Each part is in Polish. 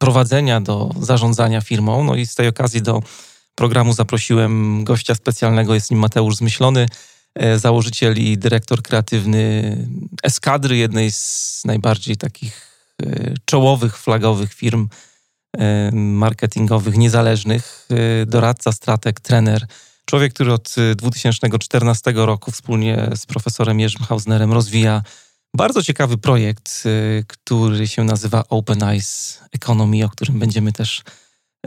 prowadzenia, do zarządzania firmą. No i z tej okazji do programu zaprosiłem gościa specjalnego, jest nim Mateusz Zmyślony, e, założyciel i dyrektor kreatywny Eskadry, jednej z najbardziej takich e, czołowych, flagowych firm e, marketingowych, niezależnych, doradca, strateg, trener. Człowiek, który od 2014 roku wspólnie z profesorem Jerzym Hausnerem rozwija bardzo ciekawy projekt, y, który się nazywa Open Eyes Economy, o którym będziemy też,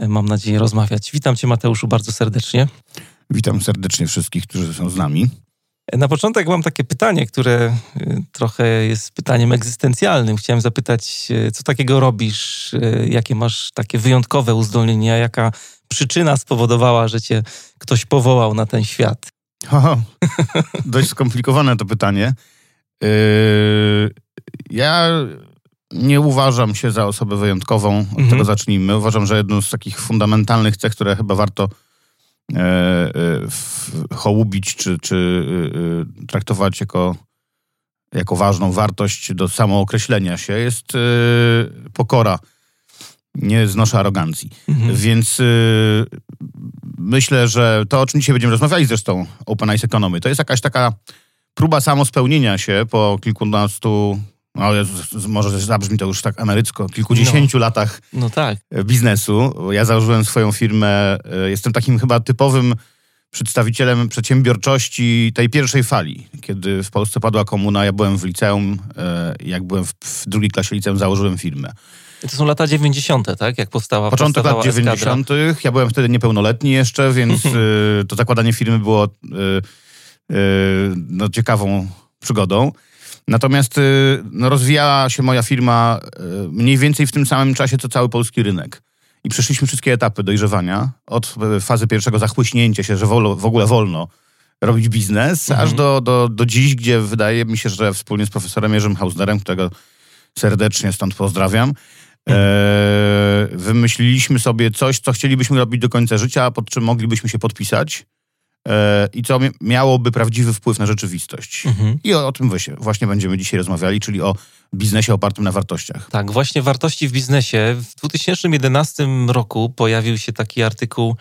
y, mam nadzieję, rozmawiać. Witam Cię, Mateuszu, bardzo serdecznie. Witam serdecznie wszystkich, którzy są z nami. Na początek mam takie pytanie, które y, trochę jest pytaniem egzystencjalnym. Chciałem zapytać, co takiego robisz, jakie masz takie wyjątkowe uzdolnienia, jaka przyczyna spowodowała, że cię ktoś powołał na ten świat? Ho, dość skomplikowane to pytanie. Yy, ja nie uważam się za osobę wyjątkową, od mhm. tego zacznijmy. Uważam, że jedną z takich fundamentalnych cech, które chyba warto e, e, hołubić czy, czy e, traktować jako, jako ważną wartość do samookreślenia się, jest pokora. Nie znoszę arogancji. Mhm. Więc myślę, że to, o czym dzisiaj będziemy rozmawiali zresztą, Open Eyes Economy, to jest jakaś taka próba samospełnienia się po kilkunastu, no może zabrzmi to już tak amerycko, kilkudziesięciu no. latach no tak. biznesu. Ja założyłem swoją firmę, e, jestem takim chyba typowym przedstawicielem przedsiębiorczości tej pierwszej fali. Kiedy w Polsce padła komuna, ja byłem w liceum, e, jak byłem w, drugiej klasie liceum, założyłem firmę. To są lata 90., tak? Jak powstała Początek lat 90. Ja byłem wtedy niepełnoletni jeszcze, więc e, to zakładanie firmy było no, ciekawą przygodą. Natomiast y, no, rozwijała się moja firma y, mniej więcej w tym samym czasie, co cały polski rynek. I przeszliśmy wszystkie etapy dojrzewania. Od fazy pierwszego zachłyśnięcia się, że wolo, w ogóle wolno robić biznes, mhm. aż do, do, do dziś, gdzie wydaje mi się, że wspólnie z profesorem Jerzym Hausnerem, którego serdecznie stąd pozdrawiam, mhm. e, wymyśliliśmy sobie coś, co chcielibyśmy robić do końca życia, pod czym moglibyśmy się podpisać i co miałoby prawdziwy wpływ na rzeczywistość. Mhm. I o, o tym właśnie, właśnie będziemy dzisiaj rozmawiali, czyli o biznesie opartym na wartościach. Tak, właśnie wartości w biznesie. W 2011 roku pojawił się taki artykuł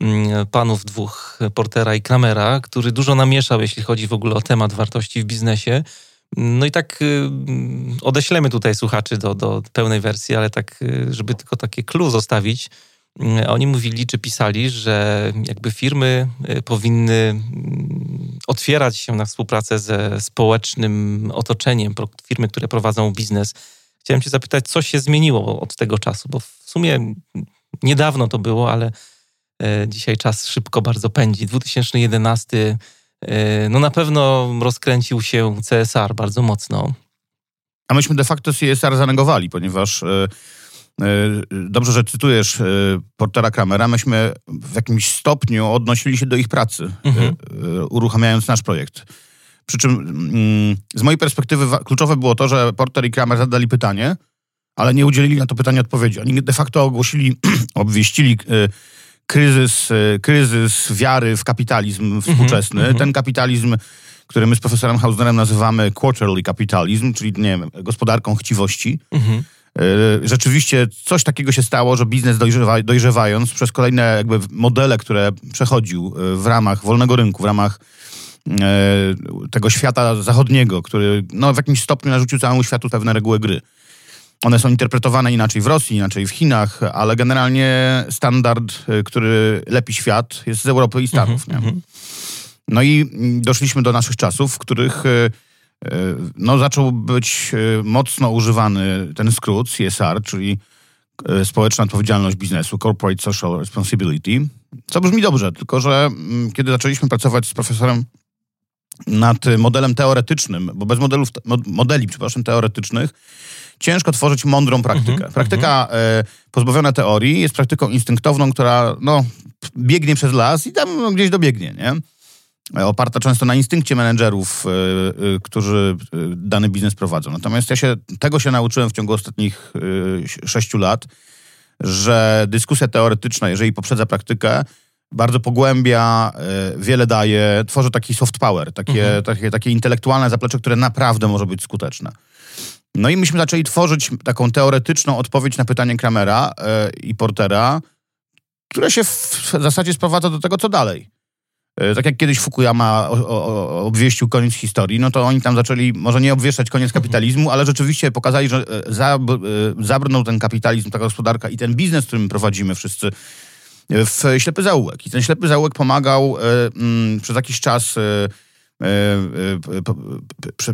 mm, panów dwóch, Portera i Kramera, który dużo namieszał, jeśli chodzi w ogóle o temat wartości w biznesie. No i tak y, odeślemy tutaj słuchaczy do, do pełnej wersji, ale tak, y, żeby tylko takie clue zostawić, Mm, oni mówili czy pisali, że jakby firmy y, powinny mm, otwierać się na współpracę ze społecznym otoczeniem, firmy, które prowadzą biznes. Chciałem Cię zapytać, co się zmieniło od tego czasu, bo w sumie niedawno to było, ale e, dzisiaj czas szybko bardzo pędzi. 2011 e, no na pewno rozkręcił się CSR bardzo mocno. A myśmy de facto CSR zanegowali, ponieważ E, dobrze, że cytujesz e, Portera Kramera. Myśmy w jakimś stopniu odnosili się do ich pracy, mhm. E, uruchamiając nasz projekt. Przy czym mm, z mojej perspektywy kluczowe było to, że Porter i Kramer zadali pytanie, ale nie udzielili na to pytanie odpowiedzi. Oni de facto ogłosili, obwieścili kryzys, kryzys wiary w kapitalizm mhm, współczesny. Mhm. Ten kapitalizm, który my z profesorem Hausnerem nazywamy quarterly capitalism, czyli nie wiem, gospodarką chciwości. Mhm E, rzeczywiście coś takiego się stało, że biznes dojrzewa, dojrzewając przez kolejne jakby modele, które przechodził e, w ramach wolnego rynku, w ramach e, tego świata zachodniego, który no, w jakimś stopniu narzucił całemu światu pewne reguły gry. One są interpretowane inaczej w Rosji, inaczej w Chinach, ale generalnie standard, który lepi świat, jest z Europy i Stanów. Mm -hmm. No i doszliśmy do naszych czasów, w których no, zaczął być e, mocno używany ten skrót CSR, czyli e, społeczna odpowiedzialność biznesu, Corporate Social Responsibility, co brzmi dobrze, tylko że mm, kiedy zaczęliśmy pracować z profesorem nad modelem teoretycznym, bo bez modelów, modeli, przepraszam, teoretycznych ciężko tworzyć mądrą praktykę. Mhm, Praktyka e, pozbawiona teorii jest praktyką instynktowną, która no, biegnie przez las i tam gdzieś dobiegnie, nie? E, Oparta często na instynkcie menedżerów, e, e, którzy dany biznes prowadzą. Natomiast ja się tego się nauczyłem w ciągu ostatnich sześciu lat, że dyskusja teoretyczna, jeżeli poprzedza praktykę, bardzo pogłębia, wiele daje, tworzy taki soft power, takie, takie, takie intelektualne zaplecze, które naprawdę może być skuteczne. No i myśmy zaczęli tworzyć taką teoretyczną odpowiedź na pytanie Kramera i Portera, które się w zasadzie sprowadza do tego, co dalej. E, Tak jak kiedyś Fukuyama obwieścił koniec historii, no to oni tam zaczęli, może nie obwieszczać koniec kapitalizmu, ale rzeczywiście pokazali, że e, e, zabrnął ten kapitalizm, ta gospodarka i ten biznes, który my prowadzimy wszyscy w ślepy zaułek. I ten ślepy zaułek pomagał mm, przez jakiś czas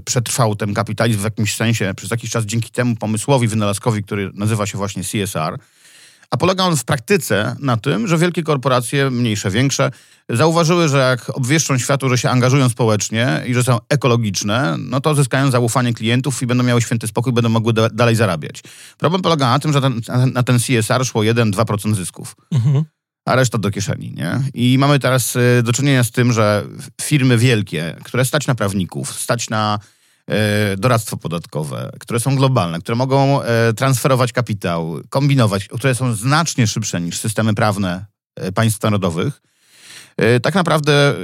przetrwał ten kapitalizm w jakimś sensie przez jakiś czas dzięki temu pomysłowi, wynalazkowi, który nazywa się właśnie CSR. A polega on w praktyce na tym, że wielkie korporacje, mniejsze, większe, zauważyły, że jak obwieszczą światu, że się angażują społecznie i że są ekologiczne, no to zyskają zaufanie klientów i będą miały święty spokój, będą mogły da- dalej zarabiać. Problem polega na tym, że ten, na ten CSR szło 1-2% zysków Mhm. a reszta do kieszeni, nie? I mamy teraz y, do czynienia z tym, że firmy wielkie, które stać na prawników, stać na doradztwo podatkowe, które są globalne, które mogą y, transferować kapitał, kombinować, które są znacznie szybsze niż systemy prawne y, państw narodowych, tak naprawdę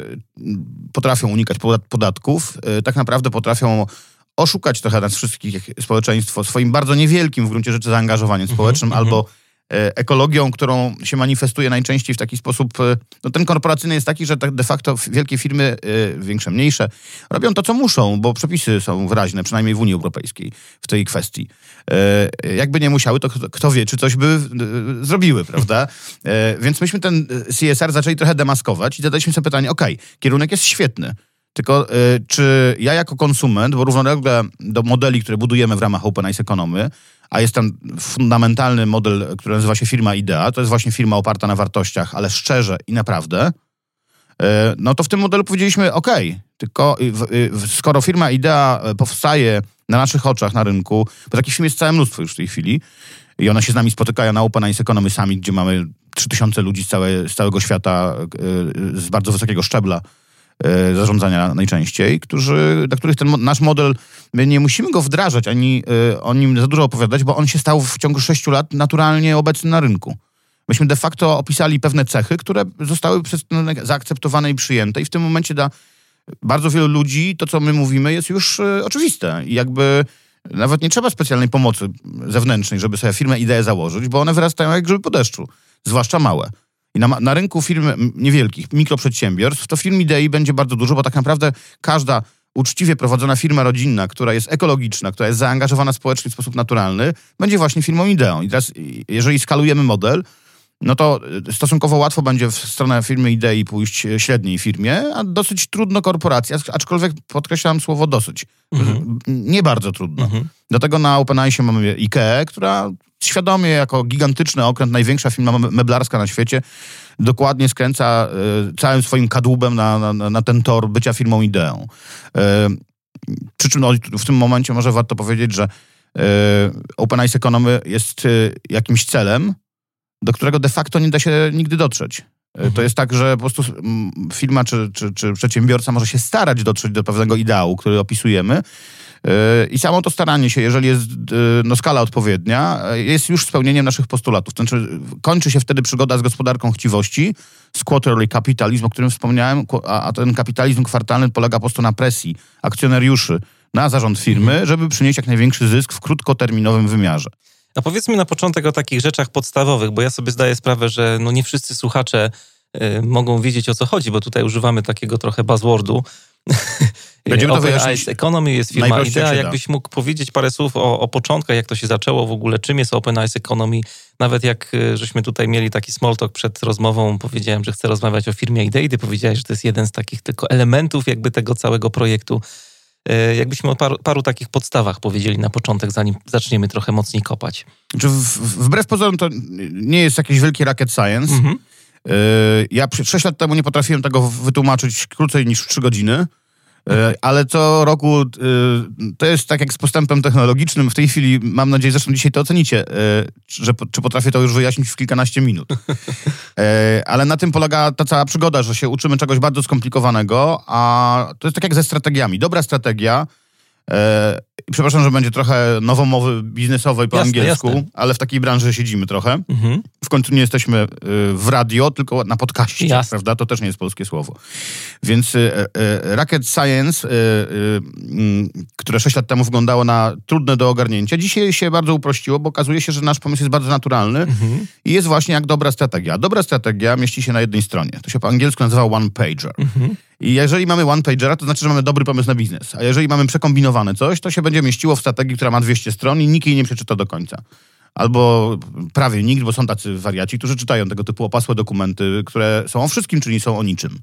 potrafią unikać podat- podatków, tak naprawdę potrafią oszukać trochę nas wszystkich społeczeństwo swoim bardzo niewielkim w gruncie rzeczy zaangażowaniem społecznym mhm. albo e, ekologią, którą się manifestuje najczęściej w taki sposób, e, no ten korporacyjny jest taki, że tak de facto wielkie firmy, e, większe, mniejsze, robią to, co muszą, bo przepisy są wyraźne, przynajmniej w Unii Europejskiej w tej kwestii. E, Jakby nie musiały, to kto, wie, czy coś by e, zrobiły, prawda? E, Więc myśmy ten e, CSR zaczęli trochę demaskować i zadaliśmy sobie pytanie, okej, kierunek jest świetny, tylko czy ja jako konsument, bo równolegle do modeli, które budujemy w ramach Open Eyes Economy, a jest tam fundamentalny model, który nazywa się firma Idea, to jest właśnie firma oparta na wartościach, ale szczerze i naprawdę, y, no to w tym modelu powiedzieliśmy, ok, tylko y, y, skoro firma Idea y, powstaje na naszych oczach na rynku, bo takich firm jest całe mnóstwo już w tej chwili i one się z nami spotykają na Open Eyes Economy Summit, gdzie mamy 3000 ludzi z, całe, z całego świata, y, z bardzo wysokiego szczebla, e, zarządzania najczęściej, którzy, dla których ten nasz model, my nie musimy go wdrażać, ani e, o nim za dużo opowiadać, bo on się stał w ciągu sześciu lat naturalnie obecny na rynku. Myśmy de facto opisali pewne cechy, które zostały przez zaakceptowane i przyjęte i w tym momencie dla bardzo wielu ludzi to, co my mówimy, jest już e, oczywiste i jakby nawet nie trzeba specjalnej pomocy zewnętrznej, żeby sobie firmę ideę założyć, bo one wyrastają jak grzyby po deszczu, zwłaszcza małe. I na, na rynku firm niewielkich, mikroprzedsiębiorstw, to firm idei będzie bardzo dużo, bo tak naprawdę każda uczciwie prowadzona firma rodzinna, która jest ekologiczna, która jest zaangażowana społecznie w sposób naturalny, będzie właśnie firmą ideą. I teraz, jeżeli skalujemy model, no to y, stosunkowo łatwo będzie w stronę firmy idei pójść y, średniej firmie, a dosyć trudno korporacja, aczkolwiek podkreślam słowo dosyć. Mhm. Nie bardzo trudno. Mhm. Do tego na OpenAISie mamy IKEA, która świadomie jako gigantyczny okręt, największa firma me- meblarska na świecie, dokładnie skręca y, całym swoim kadłubem na, na, na ten tor bycia firmą ideą. Y, przy czym no, w tym momencie może warto powiedzieć, że y, OpenAIS Economy jest y, jakimś celem, do którego de facto nie da się nigdy dotrzeć. Mhm. To jest tak, że po prostu mm, firma czy, czy, czy przedsiębiorca może się starać dotrzeć do pewnego ideału, który opisujemy, I samo to staranie się, jeżeli jest yy, no, skala odpowiednia, yy, jest już spełnieniem naszych postulatów. To znaczy, kończy się wtedy przygoda z gospodarką chciwości, z quarterly capitalism, o którym wspomniałem, a, a ten kapitalizm kwartalny polega po prostu na presji akcjonariuszy na zarząd firmy, żeby przynieść jak największy zysk w krótkoterminowym wymiarze. A powiedzmy na początek o takich rzeczach podstawowych, bo ja sobie zdaję sprawę, że no nie wszyscy słuchacze y, mogą wiedzieć o co chodzi, bo tutaj używamy takiego trochę buzzwordu. Będziemy to wyjaśniać Economy jest firma Idea. Jakbyś mógł powiedzieć parę słów o, o początkach, jak to się zaczęło w ogóle, czym jest Open Eyes Economy. Nawet jak y, żeśmy tutaj mieli taki small talk przed rozmową, powiedziałem, że chcę rozmawiać o firmie Idei, ty powiedziałeś, że to jest jeden z takich tylko elementów jakby tego całego projektu. Y, Jakbyśmy o paru, paru takich podstawach powiedzieli na początek, zanim zaczniemy trochę mocniej kopać. Znaczy, w- wbrew pozorom to nie jest jakiś wielki rocket science. Mhm. Yy, Ja przy- sześć lat temu nie potrafiłem tego wytłumaczyć krócej niż w trzy godziny. E, ale co roku e, to jest tak jak z postępem technologicznym. W tej chwili, mam nadzieję, zresztą dzisiaj to ocenicie, że, czy potrafię to już wyjaśnić w kilkanaście minut. Ale na tym polega ta cała przygoda, że się uczymy czegoś bardzo skomplikowanego, a to jest tak jak ze strategiami. Dobra strategia przepraszam, że będzie trochę nowomowy biznesowej po jasne, angielsku, jasne. ale w takiej branży siedzimy trochę. Mhm. W końcu nie jesteśmy e, w radio, tylko na podcaście, jasne. prawda? To też nie jest polskie słowo. Więc e, Rocket Science, które 6 lat temu wyglądało na trudne do ogarnięcia, dzisiaj się bardzo uprościło, bo okazuje się, że nasz pomysł jest bardzo naturalny mhm. i jest właśnie jak dobra strategia. Dobra strategia mieści się na jednej stronie. To się po angielsku nazywa one pager. Mhm. I jeżeli mamy one-pagera, to znaczy, że mamy dobry pomysł na biznes. A jeżeli mamy przekombinowane coś, to się będzie mieściło w strategii, która ma 200 stron i nikt jej nie przeczyta do końca. Albo prawie nikt, bo są tacy wariaci, którzy czytają tego typu opasłe dokumenty, które są o wszystkim, czyli są o niczym.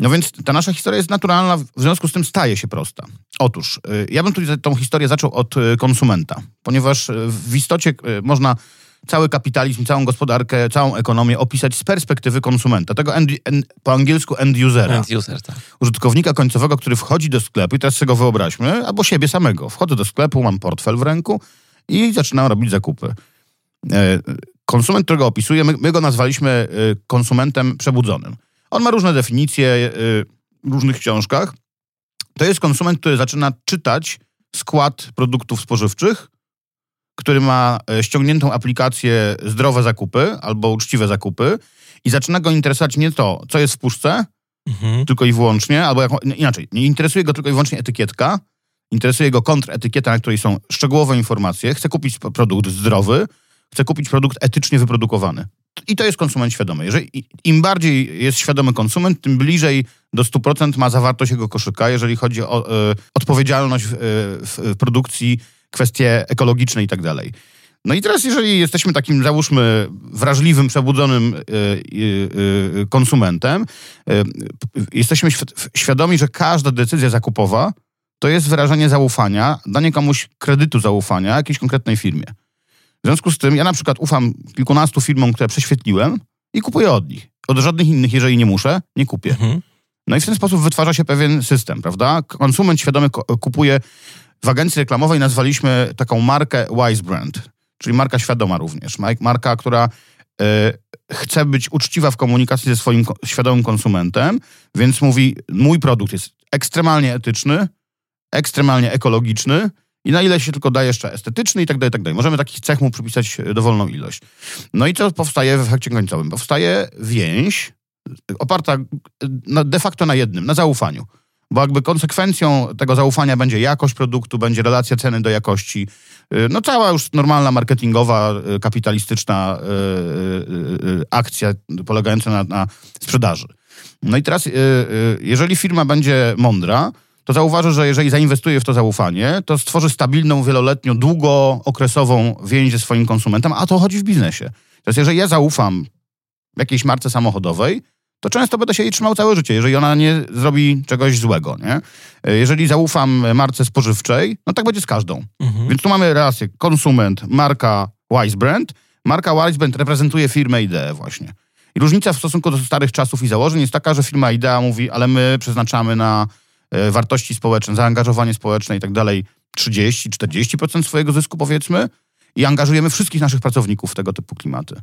No więc ta nasza historia jest naturalna, w związku z tym staje się prosta. Otóż, y, ja bym tutaj tą historię zaczął od y, konsumenta, ponieważ y, w istocie można cały kapitalizm, całą gospodarkę, całą ekonomię opisać z perspektywy konsumenta, tego end, end, po angielsku end usera. End user, tak. Użytkownika końcowego, który wchodzi do sklepu i teraz sobie go wyobraźmy, albo siebie samego. Wchodzę do sklepu, mam portfel w ręku i zaczynam robić zakupy. E, konsument, którego opisuję, my, my go nazwaliśmy e, konsumentem przebudzonym. On ma różne definicje e, w różnych książkach. To jest konsument, który zaczyna czytać skład produktów spożywczych, który ma e, ściągniętą aplikację zdrowe zakupy albo uczciwe zakupy i zaczyna go interesować nie to, co jest w puszce, mhm. tylko i wyłącznie, albo jak, inaczej, nie interesuje go tylko i wyłącznie etykietka, interesuje go kontretykieta, na której są szczegółowe informacje, chce kupić produkt zdrowy, chce kupić produkt etycznie wyprodukowany. I to jest konsument świadomy. Jeżeli, Im bardziej jest świadomy konsument, tym bliżej do 100% ma zawartość jego koszyka, jeżeli chodzi o y, odpowiedzialność w, y, w produkcji kwestie ekologiczne i tak dalej. No i teraz, jeżeli jesteśmy takim, załóżmy, wrażliwym, przebudzonym y, y, y, konsumentem, jesteśmy świadomi, że każda decyzja zakupowa to jest wyrażenie zaufania, danie komuś kredytu zaufania jakiejś konkretnej firmie. W związku z tym ja na przykład ufam kilkunastu firmom, które prześwietliłem i kupuję od nich. Od żadnych innych, jeżeli nie muszę, nie kupię. Mhm. No i w ten sposób wytwarza się pewien system, prawda? Konsument świadomy kupuje w agencji reklamowej nazwaliśmy taką markę Wise Brand, czyli marka świadoma również. Marka, która y, chce być uczciwa w komunikacji ze swoim świadomym konsumentem, więc mówi, mój produkt jest ekstremalnie etyczny, ekstremalnie ekologiczny i na ile się tylko da jeszcze estetyczny i tak dalej, tak dalej. Możemy takich cech mu przypisać e, dowolną ilość. No i co powstaje w efekcie końcowym? Powstaje więź oparta de facto na jednym, na zaufaniu bo jakby konsekwencją tego zaufania będzie jakość produktu, będzie relacja ceny do jakości. Y, no cała już normalna marketingowa, y, kapitalistyczna y, akcja polegająca na, na sprzedaży. No i teraz, jeżeli firma będzie mądra, to zauważy, że jeżeli zainwestuje w to zaufanie, to stworzy stabilną, wieloletnią, długookresową więź ze swoim konsumentem, a to chodzi w biznesie. Teraz jeżeli ja zaufam jakiejś marce samochodowej, to często będę się jej trzymał całe życie, jeżeli ona nie zrobi czegoś złego, nie? Jeżeli zaufam marce spożywczej, no tak będzie z każdą. Mhm. Więc tu mamy relację konsument, marka Wise Brand. Marka Wise Brand reprezentuje firmę IDEA właśnie. I różnica w stosunku do starych czasów i założeń jest taka, że firma IDEA mówi, ale my przeznaczamy na e, wartości społeczne, zaangażowanie społeczne i tak dalej 30-40% swojego zysku powiedzmy i angażujemy wszystkich naszych pracowników w tego typu klimaty.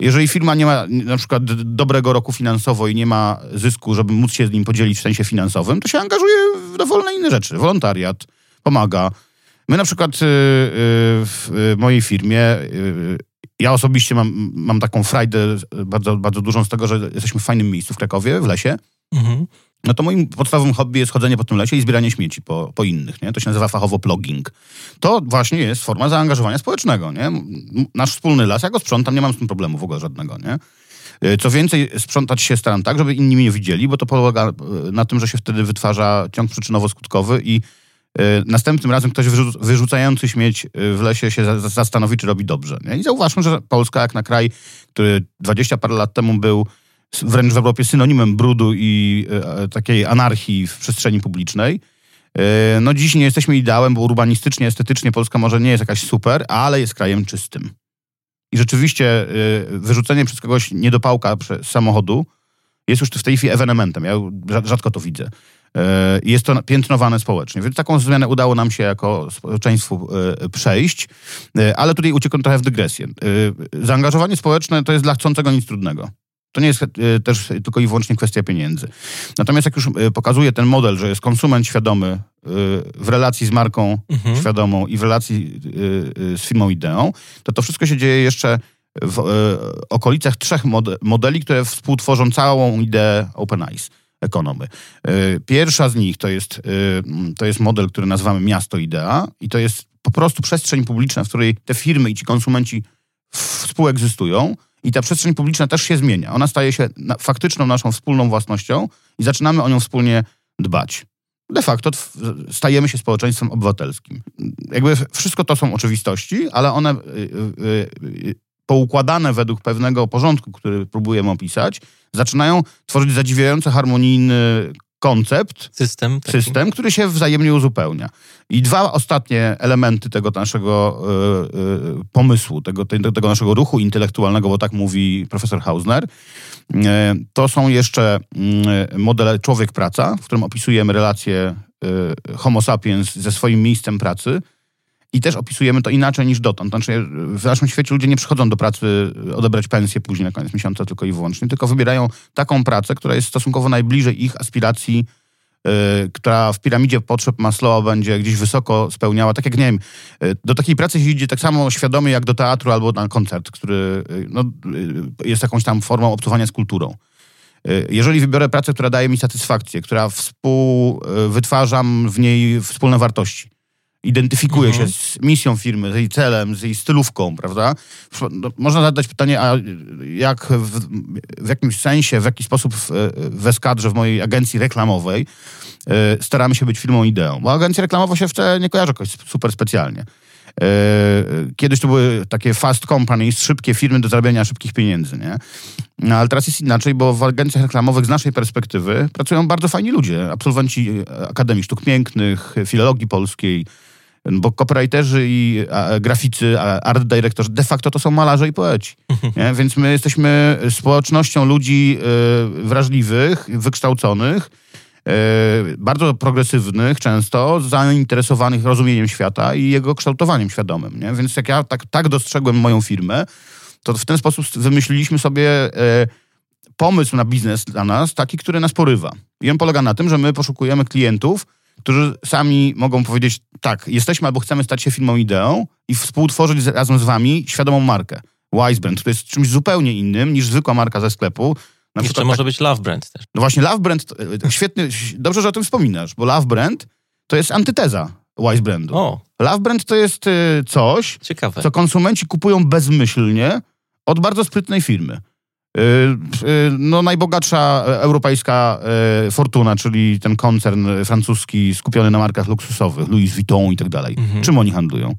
Jeżeli firma nie ma na przykład dobrego roku finansowo i nie ma zysku, żeby móc się z nim podzielić w sensie finansowym, to się angażuje w dowolne inne rzeczy. Wolontariat, pomaga. My na przykład y, y, w mojej firmie, y, ja osobiście mam, mam taką frajdę bardzo, bardzo dużą z tego, że jesteśmy w fajnym miejscu w Krakowie, w lesie. Mhm no to moim podstawowym hobby jest chodzenie po tym lesie i zbieranie śmieci po, po innych, nie? To się nazywa fachowo plugging. To właśnie jest forma zaangażowania społecznego, nie? Nasz wspólny las, ja go sprzątam, nie mam z tym problemu w ogóle żadnego, nie? E, co więcej, sprzątać się staram tak, żeby inni mnie nie widzieli, bo to polega e, na tym, że się wtedy wytwarza ciąg przyczynowo-skutkowy i e, następnym razem ktoś wyrzucający śmieć w lesie się zastanowi, czy robi dobrze. Nie? I zauważmy, że Polska jak na kraj, który 20 parę lat temu był wręcz w Europie synonimem brudu i e, takiej anarchii w przestrzeni publicznej. E, no dziś nie jesteśmy ideałem, bo urbanistycznie, estetycznie Polska może nie jest jakaś super, ale jest krajem czystym. I rzeczywiście e, wyrzucenie przez kogoś niedopałka z samochodu jest już w tej chwili ewenementem. Ja rzadko to widzę. E, jest to piętnowane społecznie, więc taką zmianę udało nam się jako społeczeństwu e, przejść, e, ale tutaj uciekłem trochę w dygresję. Zaangażowanie społeczne to jest dla chcącego nic trudnego. To nie jest też tylko i wyłącznie kwestia pieniędzy. Natomiast jak już pokazuje ten model, że jest konsument świadomy w relacji z marką mhm. świadomą i w relacji z firmą ideą, to to wszystko się dzieje jeszcze w okolicach trzech modeli, które współtworzą całą ideę Open Eyes ekonomy. E, pierwsza z nich to jest, e, to jest model, który nazywamy Miasto Idea i to jest po prostu przestrzeń publiczna, w której te firmy i ci konsumenci współegzystują i ta przestrzeń publiczna też się zmienia. Ona staje się faktyczną naszą wspólną własnością i zaczynamy o nią wspólnie dbać. De facto stajemy się społeczeństwem obywatelskim. Jakby wszystko to są oczywistości, ale one e, poukładane według pewnego porządku, który próbujemy opisać, zaczynają tworzyć zadziwiająco harmonijny koncept, system, taki. system, który się wzajemnie uzupełnia. I dwa ostatnie elementy tego naszego y, y, pomysłu, tego, tego naszego ruchu intelektualnego, bo tak mówi profesor Hausner, y, to są jeszcze modele człowiek-praca, w którym opisujemy relację homo sapiens ze swoim miejscem pracy, i też opisujemy to inaczej niż dotąd. Znaczy, w naszym świecie ludzie nie przychodzą do pracy odebrać pensję później na koniec miesiąca tylko i wyłącznie, tylko wybierają taką pracę, która jest stosunkowo najbliżej ich aspiracji, yy, która w piramidzie potrzeb Maslowa będzie gdzieś wysoko spełniała. Tak jak, nie wiem, do takiej pracy się idzie tak samo świadomie jak do teatru albo na koncert, który no, jest jakąś tam formą obcowania z kulturą. Jeżeli wybiorę pracę, która daje mi satysfakcję, która współwytwarzam w niej wspólne wartości, identyfikuje mhm. się z misją firmy, z jej celem, z jej stylówką, prawda? No, można zadać pytanie, a jak w, w, jakimś sensie, w jaki sposób w, w eskadrze, w mojej agencji reklamowej yy, staramy się być firmą ideą? Bo agencja reklamowa się wcale nie kojarzy jakoś super specjalnie. Yy, kiedyś to były takie fast companies, szybkie firmy do zarabiania szybkich pieniędzy, nie? No, ale teraz jest inaczej, bo w agencjach reklamowych z naszej perspektywy pracują bardzo fajni ludzie. Absolwenci Akademii Sztuk Pięknych, Filologii Polskiej, bo copywriterzy i a, graficy, a, art dyrektorzy de facto to są malarze i poeci. Nie? Więc my jesteśmy społecznością ludzi y, wrażliwych, wykształconych, y, bardzo progresywnych często, zainteresowanych rozumieniem świata i jego kształtowaniem świadomym. Nie? Więc jak ja tak, tak dostrzegłem moją firmę, to w ten sposób wymyśliliśmy sobie y, pomysł na biznes dla nas, taki, który nas porywa. I on polega na tym, że my poszukujemy klientów, którzy sami mogą powiedzieć, tak, jesteśmy albo chcemy stać się firmą ideą i współtworzyć razem z wami świadomą markę. Wise Brand, to jest czymś zupełnie innym niż zwykła marka ze sklepu. Na Jeszcze przykład, może tak, być Love Brand też. No właśnie, Love Brand, e, świetny, dobrze, że o tym wspominasz, bo Love Brand to jest antyteza Wise Brandu. O. Love Brand to jest e, coś, Ciekawe. co konsumenci kupują bezmyślnie od bardzo sprytnej firmy. Y, y, no, najbogatsza europejska y, fortuna, czyli ten koncern francuski skupiony na markach luksusowych, Louis Vuitton i tak dalej. Mhm. Czym oni handlują?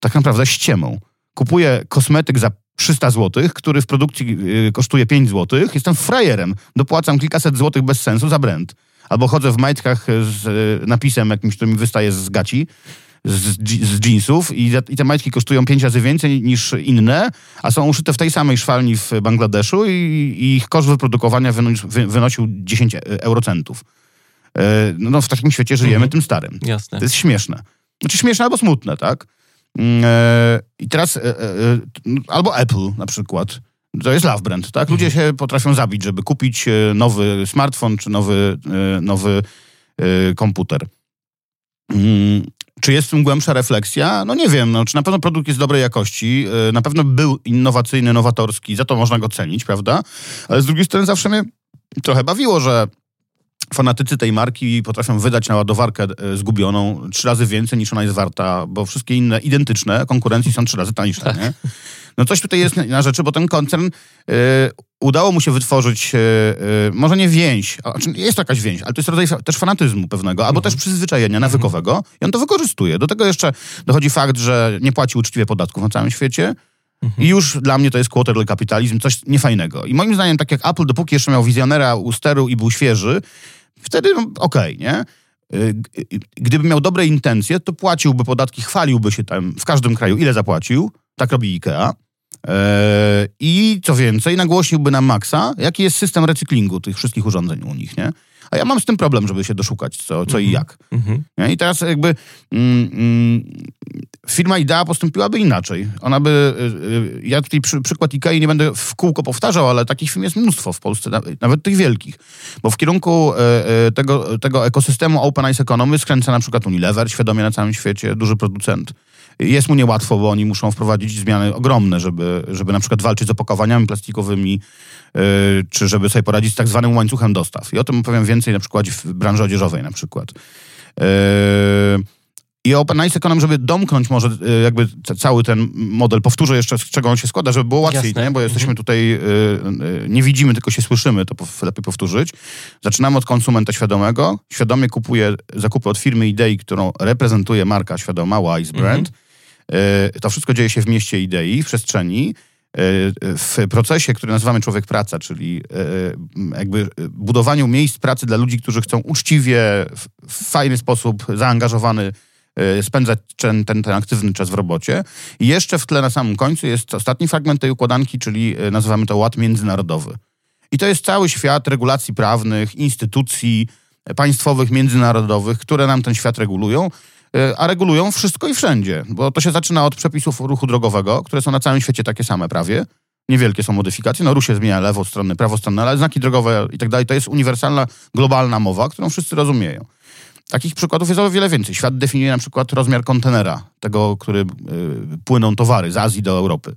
Tak naprawdę ściemą. Kupuje kosmetyk za 300 zł, który w produkcji kosztuje 5 zł. Jestem frajerem. Dopłacam kilkaset złotych bez sensu za brand. Albo chodzę w majtkach z napisem jakimś, który mi wystaje z gaci z, z jeansów i, i, te majtki kosztują pięć razy więcej niż inne, a są uszyte w tej samej szwalni w Bangladeszu i, i ich koszt wyprodukowania wy, wynosił 10 eurocentów. E, no, w takim świecie żyjemy, mhm. tym starym. Jasne. To jest śmieszne. Znaczy śmieszne albo smutne, tak? Mm, e, I teraz e, albo Apple na przykład. To jest love brand, tak? Ludzie mhm. się potrafią zabić, żeby kupić nowy smartfon czy nowy, nowy komputer. Mm, czy jest w tym głębsza refleksja? No nie wiem, no, czy na pewno produkt jest dobrej jakości, y, na pewno był innowacyjny, nowatorski, za to można go cenić, prawda? Ale z drugiej strony zawsze mnie trochę bawiło, że fanatycy tej marki potrafią wydać na ładowarkę y, zgubioną trzy razy więcej niż ona jest warta, bo wszystkie inne identyczne konkurencji są trzy razy tańsze, tak. nie? No coś tutaj jest na rzeczy, bo ten koncern y, udało mu się wytworzyć, y, y, może nie więź, a, znaczy jest jakaś więź, ale to jest rodzaj też fanatyzmu pewnego, albo mhm. też przyzwyczajenia nawykowego mhm. i on to wykorzystuje. Do tego jeszcze dochodzi fakt, że nie płaci uczciwie podatków na całym świecie, Mhm. I już dla mnie to jest quarterly kapitalizm, coś niefajnego. I moim zdaniem, tak jak Apple, dopóki jeszcze miał wizjonera u steru i był świeży, wtedy no, okej, okay, nie? Gdyby miał dobre intencje, to płaciłby podatki, chwaliłby się tam w każdym kraju, ile zapłacił. Tak robi IKEA. E, I co więcej, nagłośniłby nam Maxa, jaki jest system recyklingu tych wszystkich urządzeń u nich, nie? A ja mam z tym problem, żeby się doszukać, co, co i Mhm. jak. Nie? I teraz jakby mm, mm, firma Idea postąpiłaby inaczej. Ona by, y, y, ja tutaj przy, przykład Ikei nie będę w kółko powtarzał, ale takich firm jest mnóstwo w Polsce, na- nawet tych wielkich. Bo w kierunku e, tego, tego ekosystemu Open Ice Economy skręca na przykład Unilever, świadomie na całym świecie, duży producent. Jest mu niełatwo, bo oni muszą wprowadzić zmiany ogromne, żeby, żeby na przykład walczyć z opakowaniami plastikowymi, e, czy żeby sobie poradzić z tak zwanym łańcuchem dostaw. I o tym powiem więcej na przykładzie w branży odzieżowej na przykład. E, I Open Ice Economy, żeby domknąć może e, jakby ca- cały ten model, powtórzę jeszcze, z czego on się składa, żeby było łatwiej, Jasne. nie? bo jesteśmy Mhm. tutaj, nie widzimy, tylko się słyszymy, to lepiej powtórzyć. Zaczynamy od konsumenta świadomego, świadomie kupuje zakupy od firmy idei, którą reprezentuje marka świadoma, Wise Brand. E, To wszystko dzieje się w mieście idei, w przestrzeni, e, w procesie, który nazywamy człowiek praca, czyli e, jakby e, budowaniu miejsc pracy dla ludzi, którzy chcą uczciwie, w fajny sposób, zaangażowany e, spędzać ten, ten, ten aktywny czas w robocie. I jeszcze w tle na samym końcu jest ostatni fragment tej układanki, czyli e, nazywamy to ład międzynarodowy. I to jest cały świat regulacji prawnych, instytucji e, państwowych, międzynarodowych, które nam ten świat regulują, e, a regulują wszystko i wszędzie. Bo to się zaczyna od przepisów ruchu drogowego, które są na całym świecie takie same prawie. Niewielkie są modyfikacje. No ruch się zmienia lewostronny, prawostronny, ale znaki drogowe i tak dalej. To jest uniwersalna, globalna mowa, którą wszyscy rozumieją. Takich przykładów jest o wiele więcej. Świat definiuje na przykład rozmiar kontenera, tego, który y, płyną towary z Azji do Europy.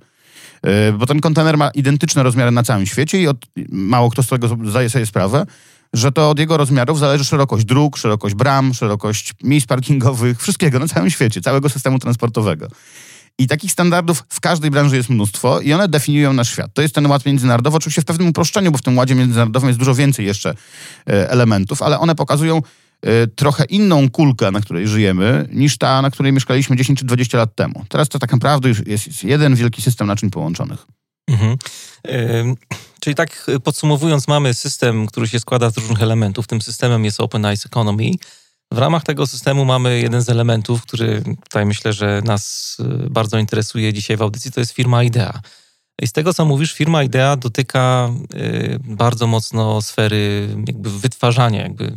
Y, bo ten kontener ma identyczne rozmiary na całym świecie i od, mało kto z tego zdaje sobie sprawę, że to od jego rozmiarów zależy szerokość dróg, szerokość bram, szerokość miejsc parkingowych, wszystkiego na całym świecie, całego systemu transportowego. I takich standardów w każdej branży jest mnóstwo i one definiują nasz świat. To jest ten ład międzynarodowy, oczywiście w pewnym uproszczeniu, bo w tym ładzie międzynarodowym jest dużo więcej jeszcze e, elementów, ale one pokazują e, trochę inną kulkę, na której żyjemy, niż ta, na której mieszkaliśmy 10 czy 20 lat temu. Teraz to tak naprawdę już jest, jeden wielki system naczyń połączonych. Mhm. Ym, Czyli tak y, podsumowując, mamy system, który się składa z różnych elementów. Tym systemem jest Open Ice Economy. W ramach tego systemu mamy jeden z elementów, który tutaj myślę, że nas y, bardzo interesuje dzisiaj w audycji, to jest firma IDEA. I z tego, co mówisz, firma IDEA dotyka y, bardzo mocno sfery jakby wytwarzania, jakby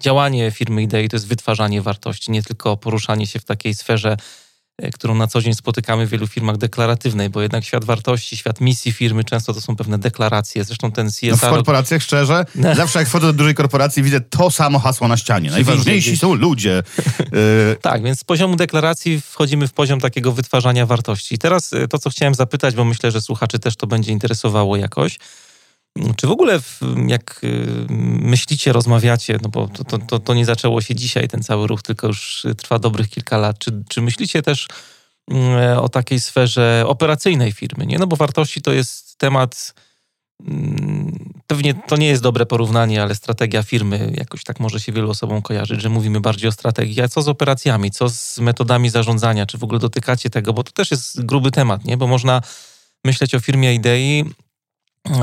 działanie firmy IDEA to jest wytwarzanie wartości, nie tylko poruszanie się w takiej sferze, którą na co dzień spotykamy w wielu firmach deklaratywnej, bo jednak świat wartości, świat misji firmy często to są pewne deklaracje. Zresztą ten CSR... No w korporacjach szczerze, No. zawsze jak wchodzę do dużej korporacji widzę to samo hasło na ścianie. Najważniejsi są ludzie. Y, Tak, więc z poziomu deklaracji wchodzimy w poziom takiego wytwarzania wartości. I teraz y, to, co chciałem zapytać, bo myślę, że słuchaczy też to będzie interesowało jakoś. Czy w ogóle, w, jak y, myślicie, rozmawiacie, no bo to, to, to, nie zaczęło się dzisiaj, ten cały ruch, tylko już trwa dobrych kilka lat. Czy, czy myślicie też mm, o takiej sferze operacyjnej firmy? Nie? No bo wartości to jest temat. mm, Pewnie to nie jest dobre porównanie, ale strategia firmy jakoś tak może się wielu osobom kojarzyć, że mówimy bardziej o strategii. A co z operacjami, co z metodami zarządzania? Czy w ogóle dotykacie tego? Bo to też jest gruby temat, nie? Bo można myśleć o firmie idei,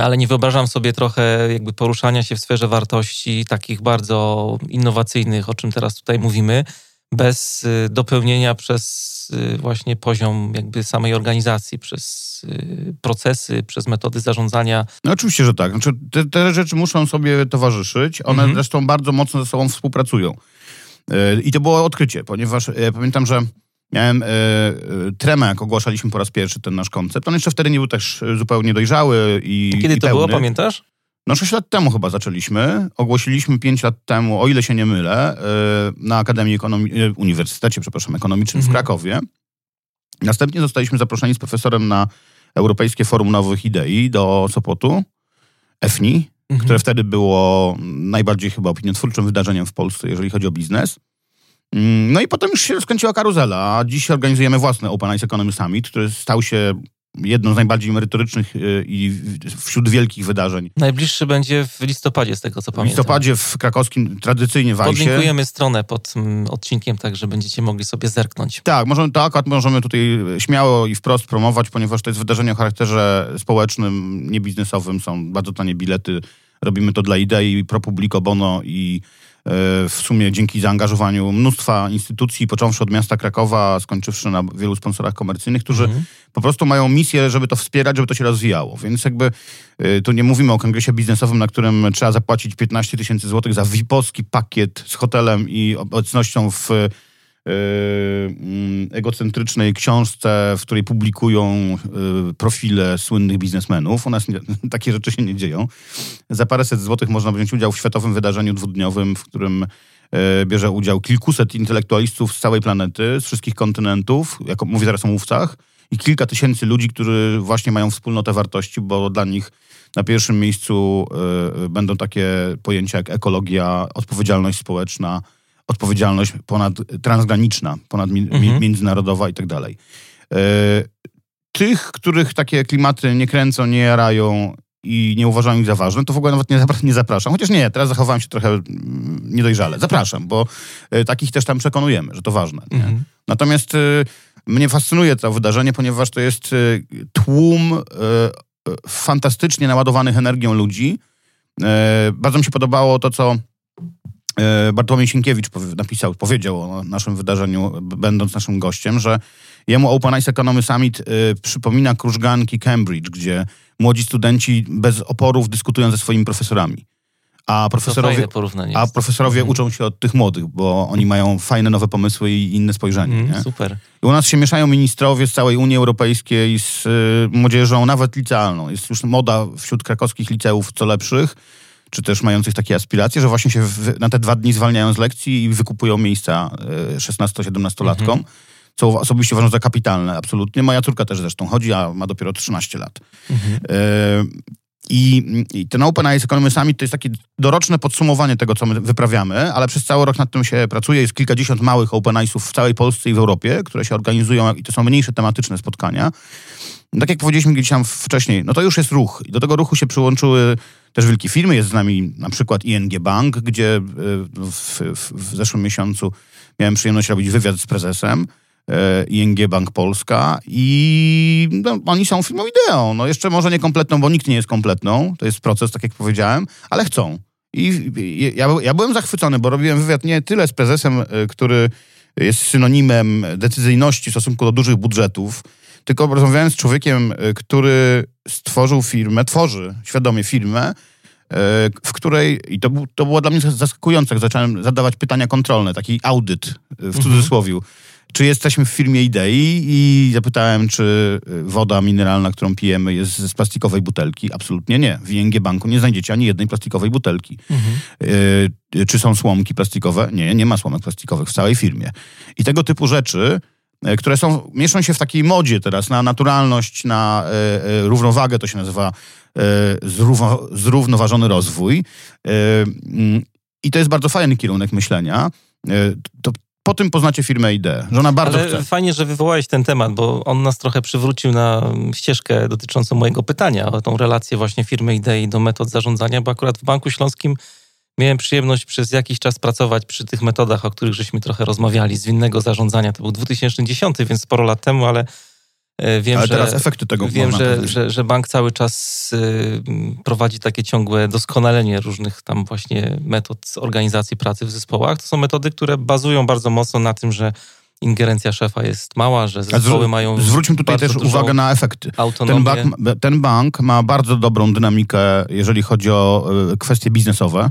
ale nie wyobrażam sobie trochę jakby poruszania się w sferze wartości takich bardzo innowacyjnych, o czym teraz tutaj mówimy, bez y, dopełnienia przez y, właśnie poziom jakby samej organizacji, przez y, procesy, przez metody zarządzania. No oczywiście, że tak. Znaczy, te, te rzeczy muszą sobie towarzyszyć. One Mhm. zresztą bardzo mocno ze sobą współpracują. I to było odkrycie, ponieważ e, pamiętam, że miałem e, e, tremę, jak ogłaszaliśmy po raz pierwszy ten nasz koncept. On jeszcze wtedy nie był też e, zupełnie dojrzały i Kiedy i to pełny. było, pamiętasz? No 6 lat temu chyba zaczęliśmy. Ogłosiliśmy 5 lat temu, o ile się nie mylę, e, na Akademii Ekonomii, e, Uniwersytecie, przepraszam, Ekonomicznym w Mhm. Krakowie. Następnie zostaliśmy zaproszeni z profesorem na Europejskie Forum Nowych Idei do Sopotu, EFNI, Mhm. które wtedy było najbardziej chyba opiniotwórczym wydarzeniem w Polsce, jeżeli chodzi o biznes. Mm, No i potem już się rozkręciła karuzela, a dziś organizujemy własny Open Ice Economy Summit, który stał się jedną z najbardziej merytorycznych y, i w- wśród wielkich wydarzeń. Najbliższy będzie w listopadzie, z tego co W pamiętam. listopadzie w krakowskim, tradycyjnie w Ajsie. Podlinkujemy stronę pod mm, odcinkiem, tak że będziecie mogli sobie zerknąć. Tak, możemy, to akurat możemy tutaj śmiało i wprost promować, ponieważ to jest wydarzenie o charakterze społecznym, nie biznesowym. Są bardzo tanie bilety. Robimy to dla idei, pro publico bono i w sumie dzięki zaangażowaniu mnóstwa instytucji, począwszy od miasta Krakowa, skończywszy na wielu sponsorach komercyjnych, którzy mhm. po prostu mają misję, żeby to wspierać, żeby to się rozwijało. Więc jakby y, tu nie mówimy o kongresie biznesowym, na którym trzeba zapłacić 15 tysięcy złotych za VIP-owski pakiet z hotelem i obecnością w egocentrycznej książce, w której publikują yy, profile słynnych biznesmenów. U nas nie, takie rzeczy się nie dzieją. Za paręset złotych można wziąć udział w światowym wydarzeniu dwudniowym, w którym yy, bierze udział kilkuset intelektualistów z całej planety, z wszystkich kontynentów, jako mówię teraz o mówcach, i kilka tysięcy ludzi, którzy właśnie mają wspólnotę wartości, bo dla nich na pierwszym miejscu będą takie pojęcia jak ekologia, odpowiedzialność społeczna, odpowiedzialność ponad transgraniczna, ponad mhm. międzynarodowa i tak dalej. E, tych, których takie klimaty nie kręcą, nie jarają i nie uważają ich za ważne, to w ogóle nawet nie, nie zapraszam. Chociaż nie, teraz zachowałem się trochę mm, niedojrzale. Zapraszam, bo e, takich też tam przekonujemy, że to ważne. Mhm. Natomiast e, mnie fascynuje to wydarzenie, ponieważ to jest tłum fantastycznie naładowanych energią ludzi. Bardzo mi się podobało to, co Bartłomiej Sienkiewicz napisał, powiedział o naszym wydarzeniu, będąc naszym gościem, że jemu Open Ice Economy Summit y, przypomina krużganki Cambridge, gdzie młodzi studenci bez oporów dyskutują ze swoimi profesorami. A profesorowie, a profesorowie mhm. uczą się od tych młodych, bo oni mają fajne nowe pomysły i inne spojrzenie. Mhm, super. I u nas się mieszają ministrowie z całej Unii Europejskiej z y, młodzieżą, nawet licealną. Jest już moda wśród krakowskich liceów co lepszych czy też mających takie aspiracje, że właśnie się w, na te dwa dni zwalniają z lekcji i wykupują miejsca 16-17-latkom. Mhm. Co osobiście uważam za kapitalne, absolutnie. Moja córka też zresztą chodzi, a ma dopiero 13 lat. Mhm. E, i, I ten Open Eyes Economy Summit to jest takie doroczne podsumowanie tego, co my wyprawiamy, ale przez cały rok nad tym się pracuje. Jest kilkadziesiąt małych Open Eyesów w całej Polsce i w Europie, które się organizują i to są mniejsze tematyczne spotkania. Tak jak powiedzieliśmy gdzieś tam wcześniej, no to już jest ruch. I do tego ruchu się przyłączyły też wielkie firmy. Jest z nami na przykład ING Bank, gdzie e, w, w, w zeszłym miesiącu miałem przyjemność robić wywiad z prezesem. E, ING Bank Polska i no, oni są firmą ideą. No jeszcze może nie kompletną, bo nikt nie jest kompletną. To jest proces, tak jak powiedziałem, ale chcą. I ja, ja byłem zachwycony, bo robiłem wywiad nie tyle z prezesem, e, który jest synonimem decyzyjności w stosunku do dużych budżetów, tylko rozmawiałem z człowiekiem, e, który stworzył firmę, tworzy świadomie firmę, e, w której, i to, to było dla mnie zaskakujące, jak zacząłem zadawać pytania kontrolne, taki audyt e, w cudzysłowie. Mhm. Czy jesteśmy w firmie idei i zapytałem, czy woda mineralna, którą pijemy jest z plastikowej butelki. Absolutnie nie. W ING Banku nie znajdziecie ani jednej plastikowej butelki. Mhm. czy są słomki plastikowe? Nie, nie ma słomek plastikowych w całej firmie. I tego typu rzeczy które są, mieszczą się w takiej modzie teraz na naturalność, na e, e, równowagę, to się nazywa zrówno, zrównoważony rozwój. Mm, I to jest bardzo fajny kierunek myślenia. To po tym poznacie firmę ID, że ona bardzo Ale chce. fajnie, że wywołałeś ten temat, bo on nas trochę przywrócił na ścieżkę dotyczącą mojego pytania o tą relację właśnie firmy ID i do metod zarządzania, bo akurat w Banku Śląskim Miałem przyjemność przez jakiś czas pracować przy tych metodach, o których żeśmy trochę rozmawiali, zwinnego zarządzania. To był 2010, więc sporo lat temu, ale e, wiem, ale że, teraz efekty tego wiem że, że, że, bank cały czas y, prowadzi takie ciągłe doskonalenie różnych tam właśnie metod organizacji pracy w zespołach. To są metody, które bazują bardzo mocno na tym, że ingerencja szefa jest mała, że zespoły mają. Zwróćmy tutaj też uwagę na efekty. Ten bank, ten bank ma bardzo dobrą dynamikę, jeżeli chodzi o e, kwestie biznesowe.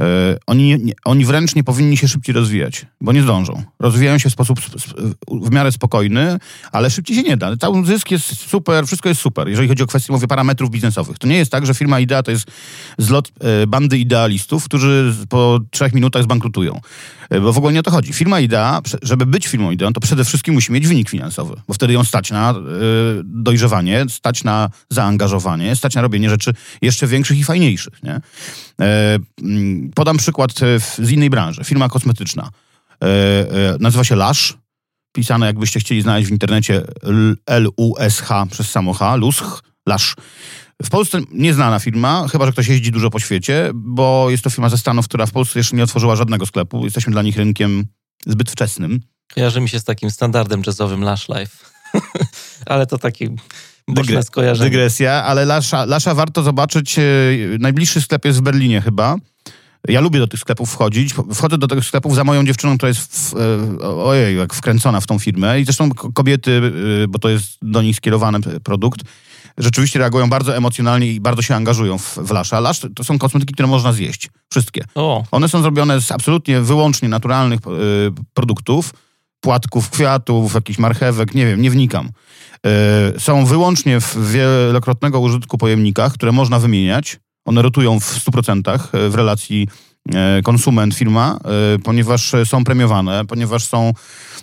E, oni, nie, oni wręcz nie powinni się szybciej rozwijać, bo nie zdążą. Rozwijają się w sposób w miarę spokojny, ale szybciej się nie da. Cały zysk jest super, wszystko jest super, jeżeli chodzi o kwestię, mówię, parametrów biznesowych. To nie jest tak, że firma Idea to jest zlot e, bandy idealistów, którzy po trzech minutach zbankrutują. E, bo w ogóle nie o to chodzi. Firma Idea, żeby być firmą Ideą, to przede wszystkim musi mieć wynik finansowy, bo wtedy ją stać na dojrzewanie, stać na zaangażowanie, stać na robienie rzeczy jeszcze większych i fajniejszych. Nie? Podam przykład e, z innej branży. Firma kosmetyczna. E, e, nazywa się Lush. Pisane, jakbyście chcieli znaleźć w internecie, L-U-S-H przez samo H. W Polsce nieznana firma, chyba że ktoś jeździ dużo po świecie, bo jest to firma ze Stanów, która w Polsce jeszcze nie otworzyła żadnego sklepu. Jesteśmy dla nich rynkiem zbyt wczesnym. Kojarzy mi się z takim standardem jazzowym Lush Life. Ale to taki boczne skojarzenie. Dygresja, ale Lasza, Lasza warto zobaczyć. Najbliższy sklep jest w Berlinie chyba. Ja lubię do tych sklepów wchodzić. Wchodzę do tych sklepów za moją dziewczyną, która jest w, e, ojej, jak wkręcona w tą firmę. I zresztą kobiety, e, bo to jest do nich skierowany produkt, rzeczywiście reagują bardzo emocjonalnie i bardzo się angażują w, w lasza. Lasz to są kosmetyki, które można zjeść. Wszystkie. O. One są zrobione z absolutnie wyłącznie naturalnych y, produktów, płatków, kwiatów, jakichś marchewek, nie wiem, nie wnikam. Y, są wyłącznie w wielokrotnego użytku pojemnikach, które można wymieniać. One rotują w 100% w relacji E, konsument, firma, e, ponieważ są premiowane, ponieważ są,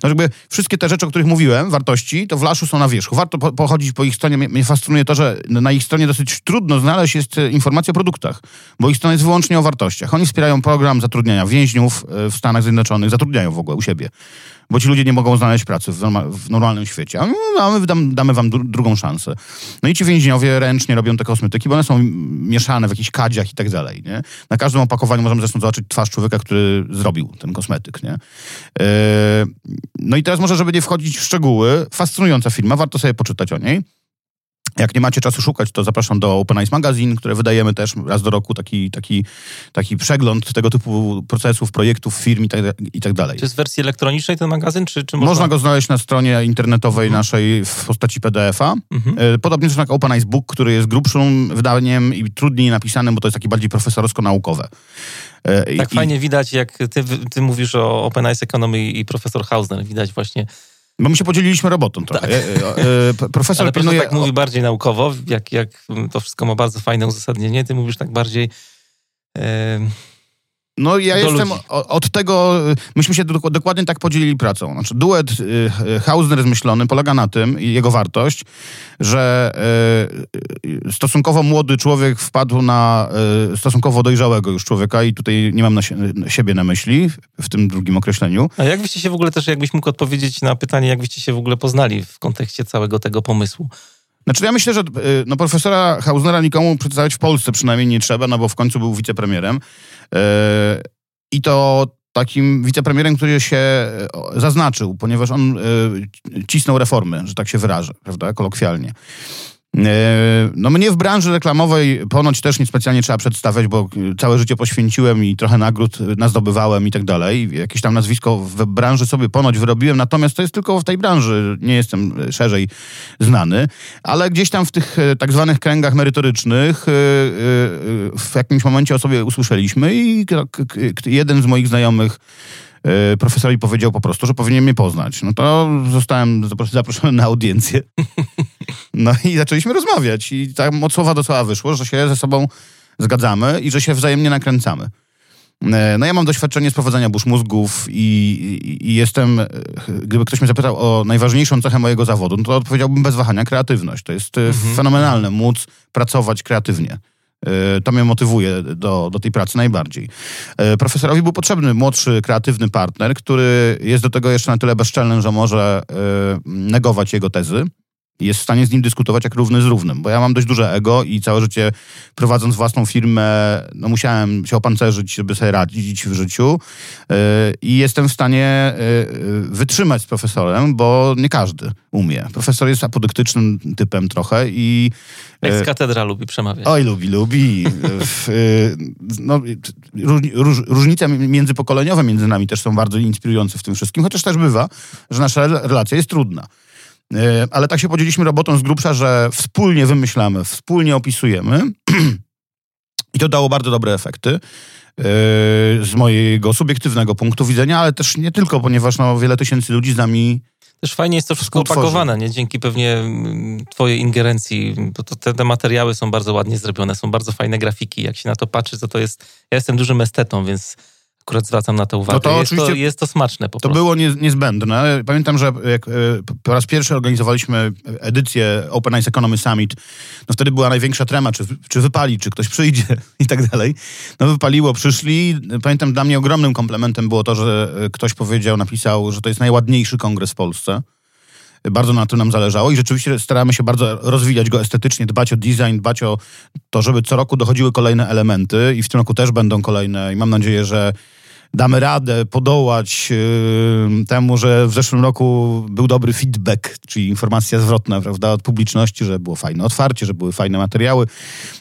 no jakby wszystkie te rzeczy, o których mówiłem, wartości, to w Laszu są na wierzchu. Warto po, pochodzić po ich stronie. Mnie, fascynuje to, że na ich stronie dosyć trudno znaleźć jest e, informacja o produktach, bo ich strona jest wyłącznie o wartościach. Oni wspierają program zatrudniania więźniów w Stanach Zjednoczonych, zatrudniają w ogóle u siebie bo ci ludzie nie mogą znaleźć pracy w, norma, w normalnym świecie. A my dam, damy wam dru, drugą szansę. No i ci więźniowie ręcznie robią te kosmetyki, bo one są mieszane w jakichś kadziach i tak dalej. Nie? Na każdym opakowaniu możemy zresztą zobaczyć twarz człowieka, który zrobił ten kosmetyk. Nie? Yy, no i teraz może, żeby nie wchodzić w szczegóły, fascynująca firma, warto sobie poczytać o niej. Jak nie macie czasu szukać, to zapraszam do Open Eyes Magazine, które wydajemy też raz do roku taki, taki, taki przegląd tego typu procesów, projektów, firm i tak, i tak dalej. Czy jest w wersji elektronicznej ten magazyn? Czy, czy można... można go znaleźć na stronie internetowej mhm. naszej w postaci PDF-a. Mhm. E, podobnie jak Open Eyes Book, który jest grubszym wydaniem i trudniej napisanym, bo to jest takie bardziej profesorsko-naukowe. E, tak I, fajnie widać, jak ty, ty mówisz o Open Eyes Economy i profesor Hausner. Widać właśnie bo my się podzieliliśmy robotą trochę. Tak. E, e, profesor Ale pilnuje... tak mówi bardziej naukowo, jak, jak to wszystko ma bardzo fajne uzasadnienie. Ty mówisz tak bardziej... No ja jestem od tego, myśmy się dokładnie tak podzielili pracą. Znaczy duet y, y, Hausner zmyślony polega na tym, i jego wartość, że y, stosunkowo młody człowiek wpadł na stosunkowo dojrzałego już człowieka i tutaj nie mam na, siebie na myśli w tym drugim określeniu. A jak byście się w ogóle też, jakbyś mógł odpowiedzieć na pytanie, jak byście się w ogóle poznali w kontekście całego tego pomysłu? Znaczy ja myślę, że no, profesora Hausnera nikomu przedstawiać w Polsce przynajmniej nie trzeba, no bo w końcu był wicepremierem. E, I to takim wicepremierem, który się zaznaczył, ponieważ on e, cisnął reformy, że tak się wyrażę, prawda, kolokwialnie. E, no mnie w branży reklamowej ponoć też niespecjalnie trzeba przedstawiać, bo całe życie poświęciłem i trochę nagród nazdobywałem i tak dalej. Jakieś tam nazwisko w branży sobie ponoć wyrobiłem, natomiast to jest tylko w tej branży, nie jestem szerzej znany, ale gdzieś tam w tych e, tak zwanych kręgach merytorycznych e, w jakimś momencie o sobie usłyszeliśmy i jeden z moich znajomych profesorowi powiedział po prostu, że powinien mnie poznać. No to zostałem zaproszony na audiencję. No i zaczęliśmy rozmawiać i tak od słowa do słowa wyszło, że się ze sobą zgadzamy i że się wzajemnie nakręcamy. E, no ja mam doświadczenie z prowadzenia burz mózgów i, i, i, jestem, e, gdyby ktoś mnie zapytał o najważniejszą cechę mojego zawodu, no to odpowiedziałbym bez wahania kreatywność. To jest e, mhm. fenomenalne móc pracować kreatywnie. To mnie motywuje do, do tej pracy najbardziej. Profesorowi był potrzebny młodszy, kreatywny partner, który jest do tego jeszcze na tyle bezczelny, że może negować jego tezy jest w stanie z nim dyskutować jak równy z równym, bo ja mam dość duże ego i całe życie prowadząc własną firmę, no musiałem się opancerzyć, żeby sobie radzić w życiu yy, i jestem w stanie yy, wytrzymać z profesorem, bo nie każdy umie. Profesor jest apodyktycznym typem trochę i... Ex katedra lubi przemawiać. Oj, lubi, lubi. no, róż, różnice międzypokoleniowe między nami też są bardzo inspirujące w tym wszystkim, chociaż też bywa, że nasza relacja jest trudna. E, ale tak się podzieliliśmy robotą z grubsza, że wspólnie wymyślamy, wspólnie opisujemy i to dało bardzo dobre efekty e, z mojego subiektywnego punktu widzenia, ale też nie tylko, ponieważ no, wiele tysięcy ludzi z nami też fajnie jest to wszystko opakowane, nie? Dzięki pewnie mm, twojej ingerencji, bo to, te, te, materiały są bardzo ładnie zrobione, są bardzo fajne grafiki. Jak się na to patrzy, to to jest... Ja jestem dużym estetą, więc akurat zwracam na to uwagę. No to jest, to, jest to smaczne po To prostu. było nie, niezbędne. Pamiętam, że jak e, po raz pierwszy organizowaliśmy edycję Open Eyes Economy Summit, no wtedy była największa trema, czy, czy wypali, czy ktoś przyjdzie i tak dalej. No wypaliło, przyszli. Pamiętam, dla mnie ogromnym komplementem było to, że e, ktoś powiedział, napisał, że to jest najładniejszy kongres w Polsce. Bardzo na tym nam zależało i rzeczywiście staramy się bardzo rozwijać go estetycznie, dbać o design, dbać o to, żeby co roku dochodziły kolejne elementy i w tym roku też będą kolejne i mam nadzieję, że damy radę podołać yy, temu, że w zeszłym roku był dobry feedback, czyli informacja zwrotna, prawda, od publiczności, że było fajne otwarcie, że były fajne materiały.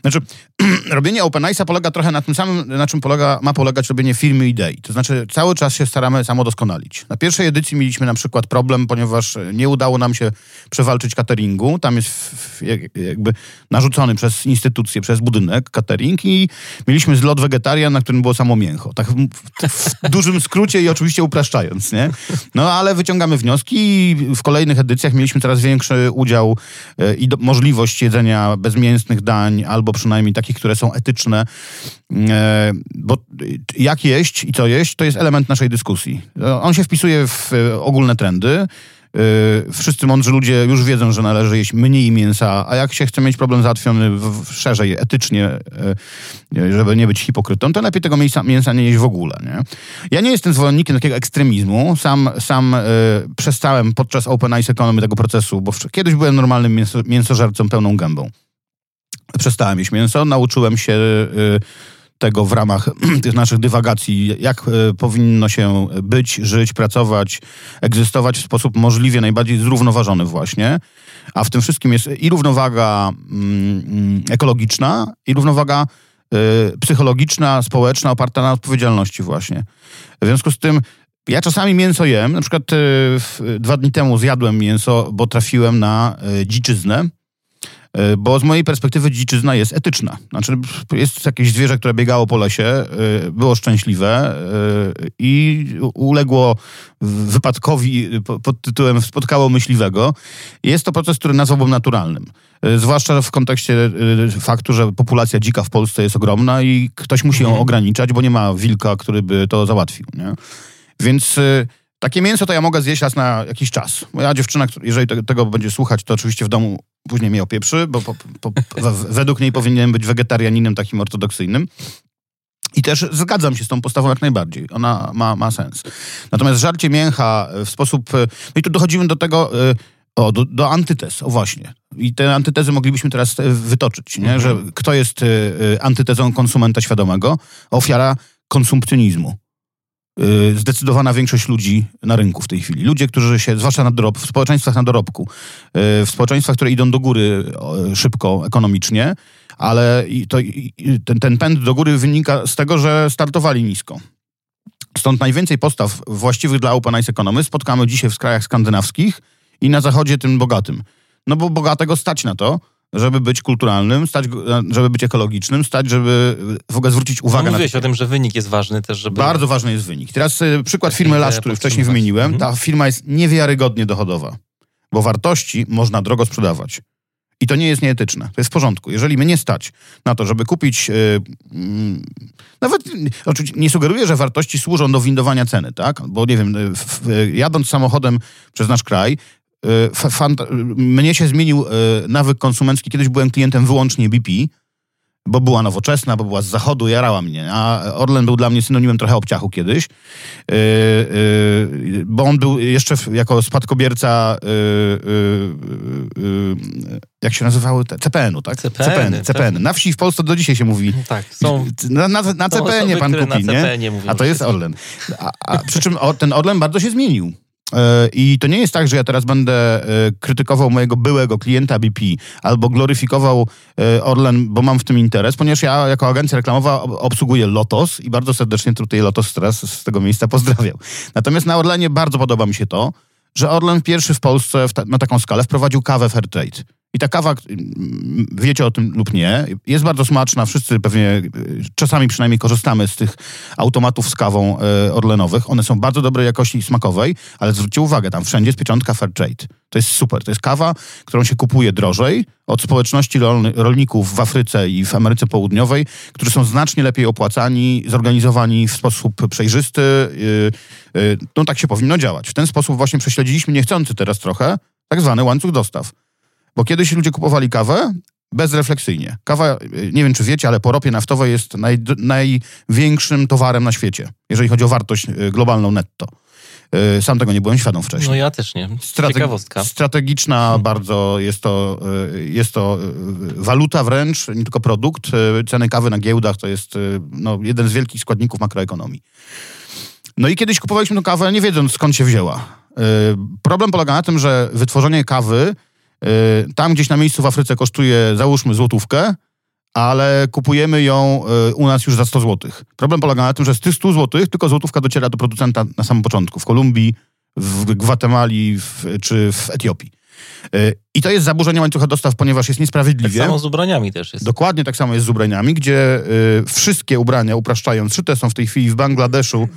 Znaczy, robienie OpenIce'a polega trochę na tym samym, na czym polega, ma polegać robienie firmy idei. To znaczy cały czas się staramy samodoskonalić. Na pierwszej edycji mieliśmy na przykład problem, ponieważ nie udało nam się przewalczyć cateringu. Tam jest jakby narzucony przez instytucję, przez budynek catering i mieliśmy zlot wegetarian, na którym było samo mięcho. Tak w dużym skrócie i oczywiście upraszczając, nie? No ale wyciągamy wnioski i w kolejnych edycjach mieliśmy coraz większy udział e, i do, możliwość jedzenia bezmięsnych dań albo przynajmniej takich, które są etyczne, e, bo jak jeść i co jeść, to jest element naszej dyskusji. On się wpisuje w e, ogólne trendy. E, wszyscy mądrzy ludzie już wiedzą, że należy jeść mniej mięsa, a jak się chce mieć problem załatwiony w, szerzej, etycznie, żeby nie być hipokrytą, to lepiej tego mięsa, mięsa nie jeść w ogóle. Nie? Ja nie jestem zwolennikiem takiego ekstremizmu. Sam, sam przestałem podczas Open Eyes Economy tego procesu, bo kiedyś byłem normalnym mięso, mięsożercą pełną gębą przestałem jeść mięso. Nauczyłem się y, tego w ramach tych naszych dywagacji, jak y, powinno się być, żyć, pracować, egzystować w sposób możliwie najbardziej zrównoważony właśnie. A w tym wszystkim jest i równowaga mm, ekologiczna, i równowaga y, psychologiczna, społeczna, oparta na odpowiedzialności właśnie. W związku z tym ja czasami mięso jem. Na przykład dwa dni temu zjadłem mięso, bo trafiłem na dziczyznę bo z mojej perspektywy dziczyzna jest etyczna. Znaczy jest jakieś zwierzę, które biegało po lesie, e, było szczęśliwe e, i uległo wypadkowi pod tytułem spotkało myśliwego. Jest to proces, który nazwałbym naturalnym. Zwłaszcza w kontekście faktu, że populacja dzika w Polsce jest ogromna i ktoś musi ją mhm. ograniczać, bo nie ma wilka, który by to załatwił. Nie? Więc takie mięso to ja mogę zjeść raz na jakiś czas. Moja dziewczyna, jeżeli tego będzie słuchać, to oczywiście w domu później mnie opieprzy, bo po, po, według niej powinienem być wegetarianinem takim ortodoksyjnym. I też zgadzam się z tą postawą jak najbardziej. Ona ma, ma sens. Natomiast żarcie mięcha w sposób... No i tu dochodzimy do tego... Y, o, do, do antytez, o właśnie. I te antytezy moglibyśmy teraz y, wytoczyć, nie? Mhm. że kto jest y, antytezą konsumenta świadomego? Ofiara konsumpcjonizmu. Y, zdecydowana większość ludzi na rynku w tej chwili. Ludzie, którzy się, zwłaszcza na dorob, w społeczeństwach na dorobku, y, w społeczeństwach, które idą do góry szybko, ekonomicznie, ale to, ten, ten pęd do góry wynika z tego, że startowali nisko. Stąd najwięcej postaw właściwych dla Open Eyes Economy spotkamy dzisiaj w krajach skandynawskich i na zachodzie tym bogatym. No bo bogatego stać na to, żeby być kulturalnym, stać, żeby być ekologicznym, stać, żeby w ogóle zwrócić uwagę no, na... Mówiłeś o tym, że wynik jest ważny też, żeby... Bardzo ważny jest wynik. Teraz y, przykład firmy Lasz, który wcześniej wymieniłem. Mhm. Ta firma jest niewiarygodnie dochodowa, bo wartości można drogo sprzedawać. I to nie jest nieetyczne. To jest w porządku. Jeżeli mnie nie stać na to, żeby kupić. Yy, yy, nawet oczywiście nie sugeruję, że wartości służą do windowania ceny, tak? Bo nie wiem, jadąc samochodem przez nasz kraj, mnie się zmienił y, nawyk konsumencki. Kiedyś byłem klientem wyłącznie BP, bo była nowoczesna, bo była z zachodu, jarała mnie. A Orlen był dla mnie synonimem trochę obciachu kiedyś, yy, yy, bo on był jeszcze jako spadkobierca, yy, jak się nazywały? CPN-u, tak? CPN, CPN, CPN. Na wsi w Polsce do dzisiaj się mówi. No tak, są. Na, na, na CPN-ie pan kupi, nie? A to jest Orlen. A, a, przy czym ten Orlen bardzo się zmienił. E, I to nie jest tak, że ja teraz będę e, krytykował mojego byłego klienta BP albo gloryfikował e, Orlen, bo mam w tym interes, ponieważ ja jako agencja reklamowa obsługuję Lotos i bardzo serdecznie tutaj Lotos teraz z tego miejsca pozdrawiam. Natomiast na Orlenie bardzo podoba mi się to, że Orlen pierwszy w Polsce na taką skalę wprowadził kawę Fairtrade. I ta kawa, wiecie o tym lub nie, jest bardzo smaczna. Wszyscy pewnie czasami przynajmniej korzystamy z tych automatów z kawą e, orlenowych. One są bardzo dobrej jakości smakowej, ale zwróćcie uwagę, tam wszędzie jest pieczątka Fairtrade. To jest super. To jest kawa, którą się kupuje drożej od społeczności rolny, rolników w Afryce i w Ameryce Południowej, którzy są znacznie lepiej opłacani, zorganizowani w sposób przejrzysty. Yy, no tak się powinno działać. W ten sposób właśnie prześledziliśmy niechcący teraz trochę tak zwany łańcuch dostaw. Bo kiedyś ludzie kupowali kawę bezrefleksyjnie. Kawa, nie wiem czy wiecie, ale po ropie naftowej jest naj, największym towarem na świecie, jeżeli chodzi o wartość y, globalną netto. Y, sam tego nie byłem świadom wcześniej. No ja też nie. Strateg Ciekawostka. Strategiczna hmm. bardzo jest to, y, jest to waluta wręcz, nie tylko produkt. Ceny kawy na giełdach to jest no, jeden z wielkich składników makroekonomii. No i kiedyś kupowaliśmy tę kawę nie wiedząc skąd się wzięła. Problem polega na tym, że wytworzenie kawy Y, tam gdzieś na miejscu w Afryce kosztuje, załóżmy, złotówkę, ale kupujemy ją y, u nas już za 100 zł. Problem polega na tym, że z tych 100 zł tylko złotówka dociera do producenta na samym początku, w Kolumbii, w Gwatemali w, czy w Etiopii. Y, I to jest zaburzenie łańcucha dostaw, ponieważ jest niesprawiedliwie. Tak samo z ubraniami też jest. Dokładnie tak samo jest z ubraniami, gdzie y, wszystkie ubrania, upraszczając, szyte są w tej chwili w Bangladeszu,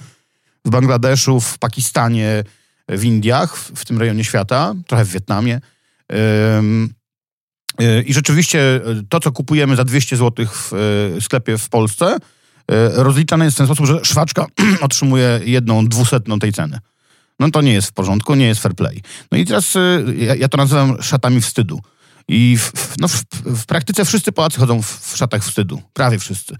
w Bangladeszu, w Pakistanie, w Indiach, w, w tym rejonie świata, trochę w Wietnamie. Y, I rzeczywiście y, to, co kupujemy za 200 zł w y, sklepie w Polsce, rozliczane jest w ten sposób, że szwaczka otrzymuje jedną dwusetną tej ceny. No to nie jest w porządku, nie jest fair play. No i teraz ja, ja to nazywam szatami wstydu. I w, w, no w, w praktyce wszyscy Polacy chodzą w, w szatach wstydu. Prawie wszyscy.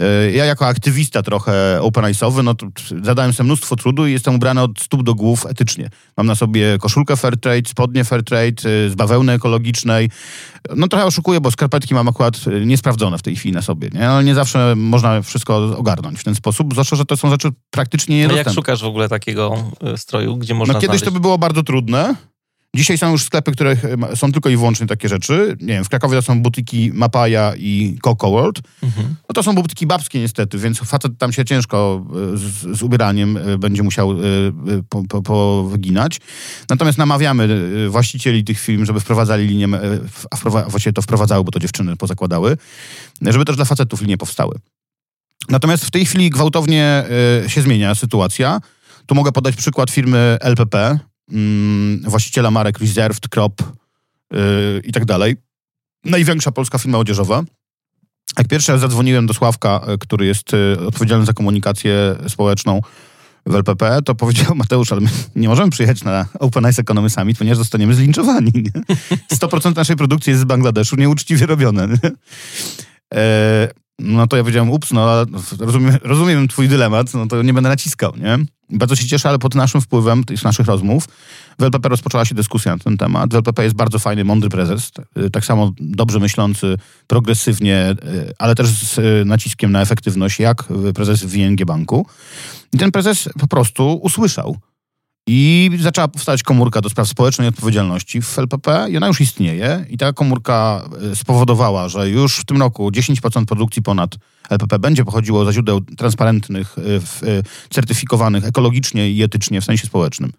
Y, Ja jako aktywista trochę open eyes'owy, no to zadałem sobie mnóstwo trudu i jestem ubrany od stóp do głów etycznie. Mam na sobie koszulkę Fairtrade, spodnie Fairtrade, y, z bawełny ekologicznej. No trochę oszukuję, bo skarpetki mam akurat y, niesprawdzone w tej chwili na sobie, nie? Ale nie zawsze można wszystko ogarnąć w ten sposób, zwłaszcza, że to są rzeczy praktycznie No jak niedostępne. szukasz w ogóle takiego stroju, gdzie można No kiedyś znaleźć? to by było bardzo trudne. Dzisiaj są już sklepy, które są tylko i wyłącznie takie rzeczy. Nie wiem, w Krakowie to są butiki Mapaja i Coco World. Mhm. No to są butiki babskie niestety, więc facet tam się ciężko e, z, z ubieraniem e, będzie musiał e, e, po, po, powyginać. Natomiast namawiamy właścicieli tych firm, żeby wprowadzali linię, a wprowa- właściwie to wprowadzały, bo to dziewczyny pozakładały, żeby też dla facetów linie powstały. Natomiast w tej chwili gwałtownie się zmienia sytuacja. Tu mogę podać przykład firmy LPP, mm, właściciela marek Reserved, Crop yy, i tak dalej. Największa polska firma odzieżowa. Jak pierwszy raz zadzwoniłem do Sławka, y, który jest y, odpowiedzialny za komunikację społeczną w LPP, to powiedział Mateusz, ale my nie możemy przyjechać na Open Eyes Economy Summit, ponieważ zostaniemy zlinczowani. Nie? 100% naszej produkcji jest z Bangladeszu, nieuczciwie robione. E, no to ja powiedziałem, ups, no rozumiem, rozumiem twój dylemat, no to nie będę naciskał, nie? Bardzo się cieszę, ale pod naszym wpływem tych naszych rozmów w LPP rozpoczęła się dyskusja na ten temat. W LPP jest bardzo fajny, mądry prezes, y, tak samo dobrze myślący, progresywnie, y, ale też z y, naciskiem na efektywność, jak prezes w ING Banku. I ten prezes po prostu usłyszał. I zaczęła powstać komórka do spraw społecznej odpowiedzialności w LPP i ona już istnieje. I ta komórka y, spowodowała, że już w tym roku 10% produkcji ponad LPP będzie pochodziło ze źródeł transparentnych, w- y, certyfikowanych ekologicznie i etycznie w sensie społecznym.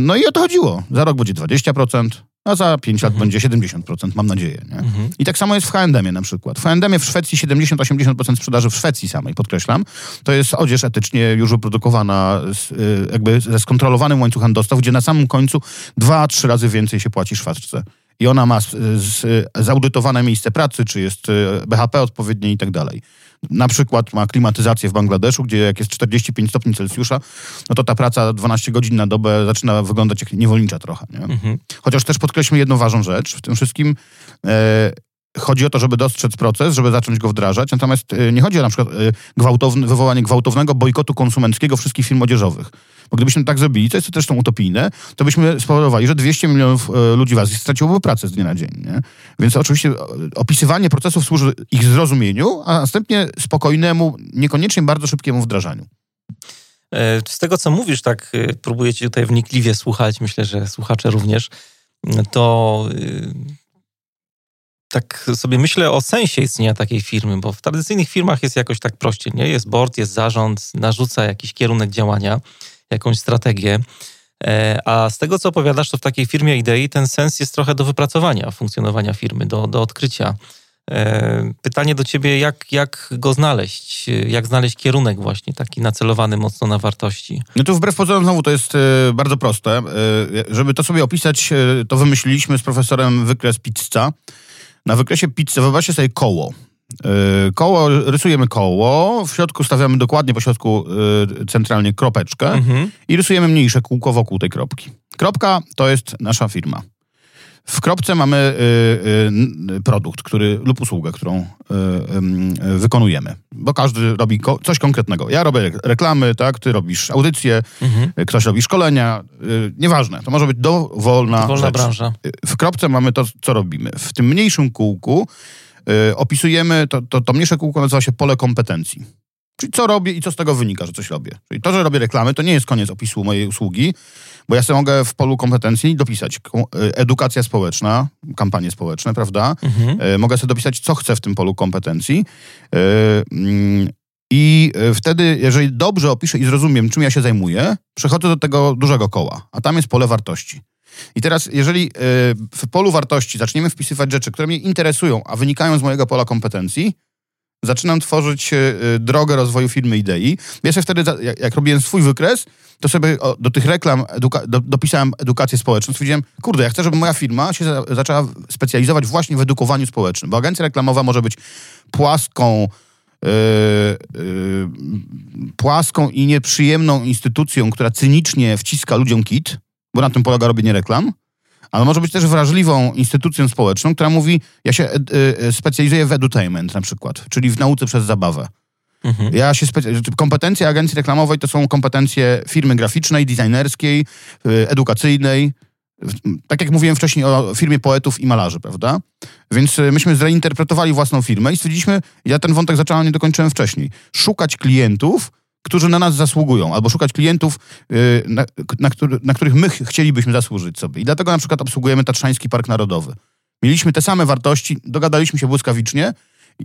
No i o to chodziło. Za rok będzie 20%, a za 5 lat będzie 70%, mam nadzieję. Nie? Mhm. I tak samo jest w H&M na przykład. W H&M w Szwecji 70-80% sprzedaży w Szwecji samej, podkreślam. To jest odzież etycznie już wyprodukowana z, y, jakby ze skontrolowanym łańcuchem dostaw, gdzie na samym końcu dwa, trzy razy więcej się płaci szwadzce. I ona ma z, z, zaudytowane miejsce pracy, czy jest y, BHP odpowiednie i tak dalej. Na przykład ma klimatyzację w Bangladeszu, gdzie jak jest 45 stopni Celsjusza, no to ta praca 12 godzin na dobę zaczyna wyglądać jak niewolnicza trochę. Nie? Mhm. Chociaż też podkreślmy jedną ważną rzecz. W tym wszystkim e, chodzi o to, żeby dostrzec proces, żeby zacząć go wdrażać. Natomiast e, nie chodzi o na przykład e, gwałtowny, wywołanie gwałtownego bojkotu konsumenckiego wszystkich firm odzieżowych. Bo gdybyśmy tak zrobili, co jest zresztą utopijne, to byśmy spowodowali, że 200 milionów e, ludzi w Azji straciłoby pracę z dnia na dzień. Nie? Więc oczywiście e, opisywanie procesów służy ich zrozumieniu, a następnie spokojnemu, niekoniecznie bardzo szybkiemu wdrażaniu. E, Z tego, co mówisz, tak próbuję cię tutaj wnikliwie słuchać, myślę, że słuchacze również, to tak sobie myślę o sensie istnienia takiej firmy, bo w tradycyjnych firmach jest jakoś tak prościej, nie? Jest board, jest zarząd, narzuca jakiś kierunek działania, jakąś strategię, E, a z tego, co opowiadasz, to w takiej firmie idei ten sens jest trochę do wypracowania funkcjonowania firmy, do, do odkrycia. E, Pytanie do ciebie, jak, jak go znaleźć? Jak znaleźć kierunek właśnie taki nacelowany mocno na wartości? No to wbrew pozorom znowu to jest e, bardzo proste. Żeby to sobie opisać, to wymyśliliśmy z profesorem wykres pizza. Na wykresie pizzy wyobraźcie sobie koło. E, koło, rysujemy koło, w środku stawiamy dokładnie po środku e, centralnie kropeczkę Mhm. i rysujemy mniejsze kółko wokół tej kropki. Kropka to jest nasza firma. W kropce mamy y, y, produkt, który, lub usługę, którą y, y, wykonujemy. Bo każdy robi ko- coś konkretnego. Ja robię re- reklamy, tak? Ty robisz audycje, Mhm. y, ktoś robi szkolenia. Y, nieważne, to może być dowolna Wolna rzecz. branża. Y, W kropce mamy to, co robimy. W tym mniejszym kółku y, opisujemy, to, to, to mniejsze kółko nazywa się pole kompetencji. Czyli co robię i co z tego wynika, że coś robię. Czyli to, że robię reklamy, to nie jest koniec opisu mojej usługi, Bo ja sobie mogę w polu kompetencji dopisać edukacja społeczna, kampanie społeczne, prawda? Mhm. Mogę sobie dopisać, co chcę w tym polu kompetencji. Mm, I wtedy, jeżeli dobrze opiszę i zrozumiem, czym ja się zajmuję, przechodzę do tego dużego koła, a tam jest pole wartości. I teraz, jeżeli w polu wartości zaczniemy wpisywać rzeczy, które mnie interesują, a wynikają z mojego pola kompetencji, zaczynam tworzyć e, drogę rozwoju firmy idei. Ja wtedy, jak, robiłem swój wykres, to sobie do tych reklam eduka do, dopisałem edukację społeczną. Stwierdziłem, kurde, ja chcę, żeby moja firma się za zaczęła specjalizować właśnie w edukowaniu społecznym, bo agencja reklamowa może być płaską, Yy, yy, płaską i nieprzyjemną instytucją, która cynicznie wciska ludziom kit, bo na tym polega robienie reklam, ale może być też wrażliwą instytucją społeczną, która mówi, ja się e, e, specjalizuję w edutainment na przykład, czyli w nauce przez zabawę. Mhm. Ja się kompetencje agencji reklamowej to są kompetencje firmy graficznej, designerskiej, e, edukacyjnej. Tak jak mówiłem wcześniej o firmie poetów i malarzy, prawda? Więc myśmy zreinterpretowali własną firmę i stwierdziliśmy, ja ten wątek zacząłem, nie dokończyłem wcześniej, szukać klientów, którzy na nas zasługują, albo szukać klientów, y, na, na, na, których my chcielibyśmy zasłużyć sobie. I dlatego na przykład obsługujemy Tatrzański Park Narodowy. Mieliśmy te same wartości, dogadaliśmy się błyskawicznie,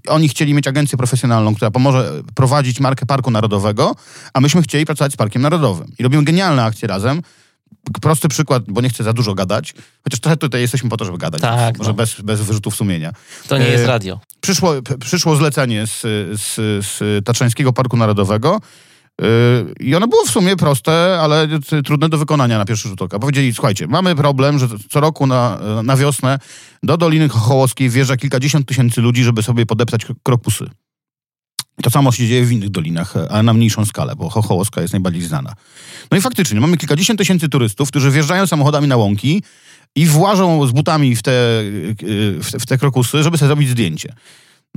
oni chcieli mieć agencję profesjonalną, która pomoże prowadzić markę Parku Narodowego, a myśmy chcieli pracować z Parkiem Narodowym. I robimy genialne akcje razem. Prosty przykład, bo nie chcę za dużo gadać, chociaż trochę tutaj jesteśmy po to, żeby gadać. Tak, może no. bez, bez wyrzutów sumienia. To nie jest e, radio. Przyszło, przyszło zlecenie z, z, z Tatrzańskiego Parku Narodowego I ono było w sumie proste, ale trudne do wykonania na pierwszy rzut oka. Powiedzieli, słuchajcie, mamy problem, że co roku na, na wiosnę do Doliny Chochołowskiej wjeżdża kilkadziesiąt tysięcy ludzi, żeby sobie podeptać krokusy. To samo się dzieje w innych dolinach, ale na mniejszą skalę, bo Chochołowska jest najbardziej znana. No i faktycznie, mamy kilkadziesiąt tysięcy turystów, którzy wjeżdżają samochodami na łąki i włażą z butami w te, te, w te krokusy, żeby sobie zrobić zdjęcie.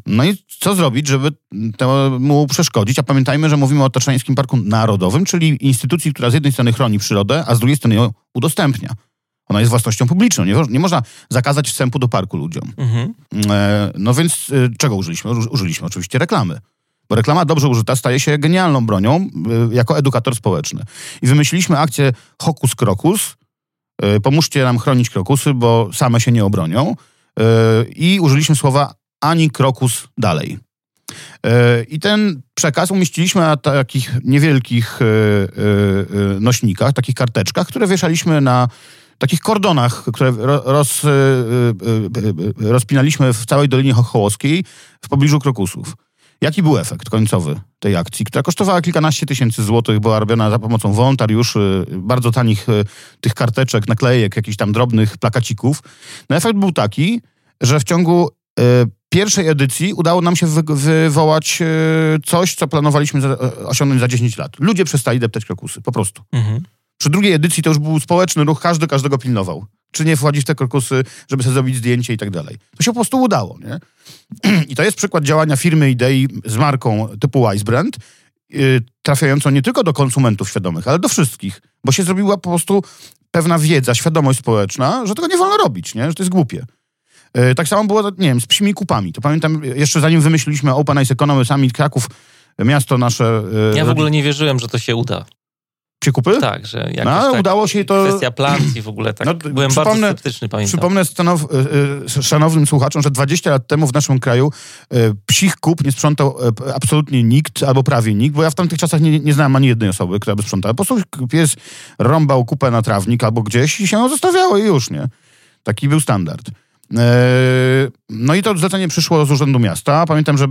No i co zrobić, żeby temu przeszkodzić? A pamiętajmy, że mówimy o Tatrzańskim Parku Narodowym, czyli instytucji, która z jednej strony chroni przyrodę, a z drugiej strony ją udostępnia. Ona jest własnością publiczną. Nie, nie można zakazać wstępu do parku ludziom. Mhm. E, no więc e, czego użyliśmy? Użyliśmy oczywiście reklamy. Bo reklama dobrze użyta staje się genialną bronią e, jako edukator społeczny. I wymyśliliśmy akcję Hokus Krokus. E, pomóżcie nam chronić krokusy, bo same się nie obronią. E, I użyliśmy słowa ani krokus dalej. E, I ten przekaz umieściliśmy na takich niewielkich e, e, nośnikach, takich karteczkach, które wieszaliśmy na takich kordonach, które roz, rozpinaliśmy w całej Dolinie Chochołowskiej w pobliżu krokusów. Jaki był efekt końcowy tej akcji, która kosztowała kilkanaście tysięcy złotych, była robiona za pomocą wolontariuszy, bardzo tanich tych karteczek, naklejek, jakichś tam drobnych plakacików. No efekt był taki, że w ciągu pierwszej edycji udało nam się wy wywołać e, coś, co planowaliśmy za, e, osiągnąć za 10 lat. Ludzie przestali deptać krokusy, po prostu. Mhm. Przy drugiej edycji to już był społeczny ruch, każdy każdego pilnował. Czy nie wchodzi w te krokusy, żeby sobie zrobić zdjęcie i tak dalej. To się po prostu udało, nie? I to jest przykład działania firmy idei z marką typu Wise Brand, yy, trafiającą nie tylko do konsumentów świadomych, ale do wszystkich, bo się zrobiła po prostu pewna wiedza, świadomość społeczna, że tego nie wolno robić, nie? Że to jest głupie. E, tak samo było, nie wiem, z psimi kupami. To pamiętam, jeszcze zanim wymyśliliśmy Open Ice Economy Summit Kraków, miasto nasze... E, ja w ogóle nie wierzyłem, że to się uda. Psie kupy? Tak, że jakoś no, tak udało się to... Kwestia plancji w ogóle, tak. No, byłem bardzo sceptyczny, pamiętam. Przypomnę stanow, e, szanownym słuchaczom, że 20 lat temu w naszym kraju psich kup nie sprzątał absolutnie nikt, albo prawie nikt, bo ja w tamtych czasach nie, nie znałem ani jednej osoby, która by sprzątała. Po prostu pies rąbał kupę na trawnik albo gdzieś i się ją zostawiało i już, nie? Taki był standard. E, no i to zlecenie przyszło z Urzędu Miasta. Pamiętam, że e,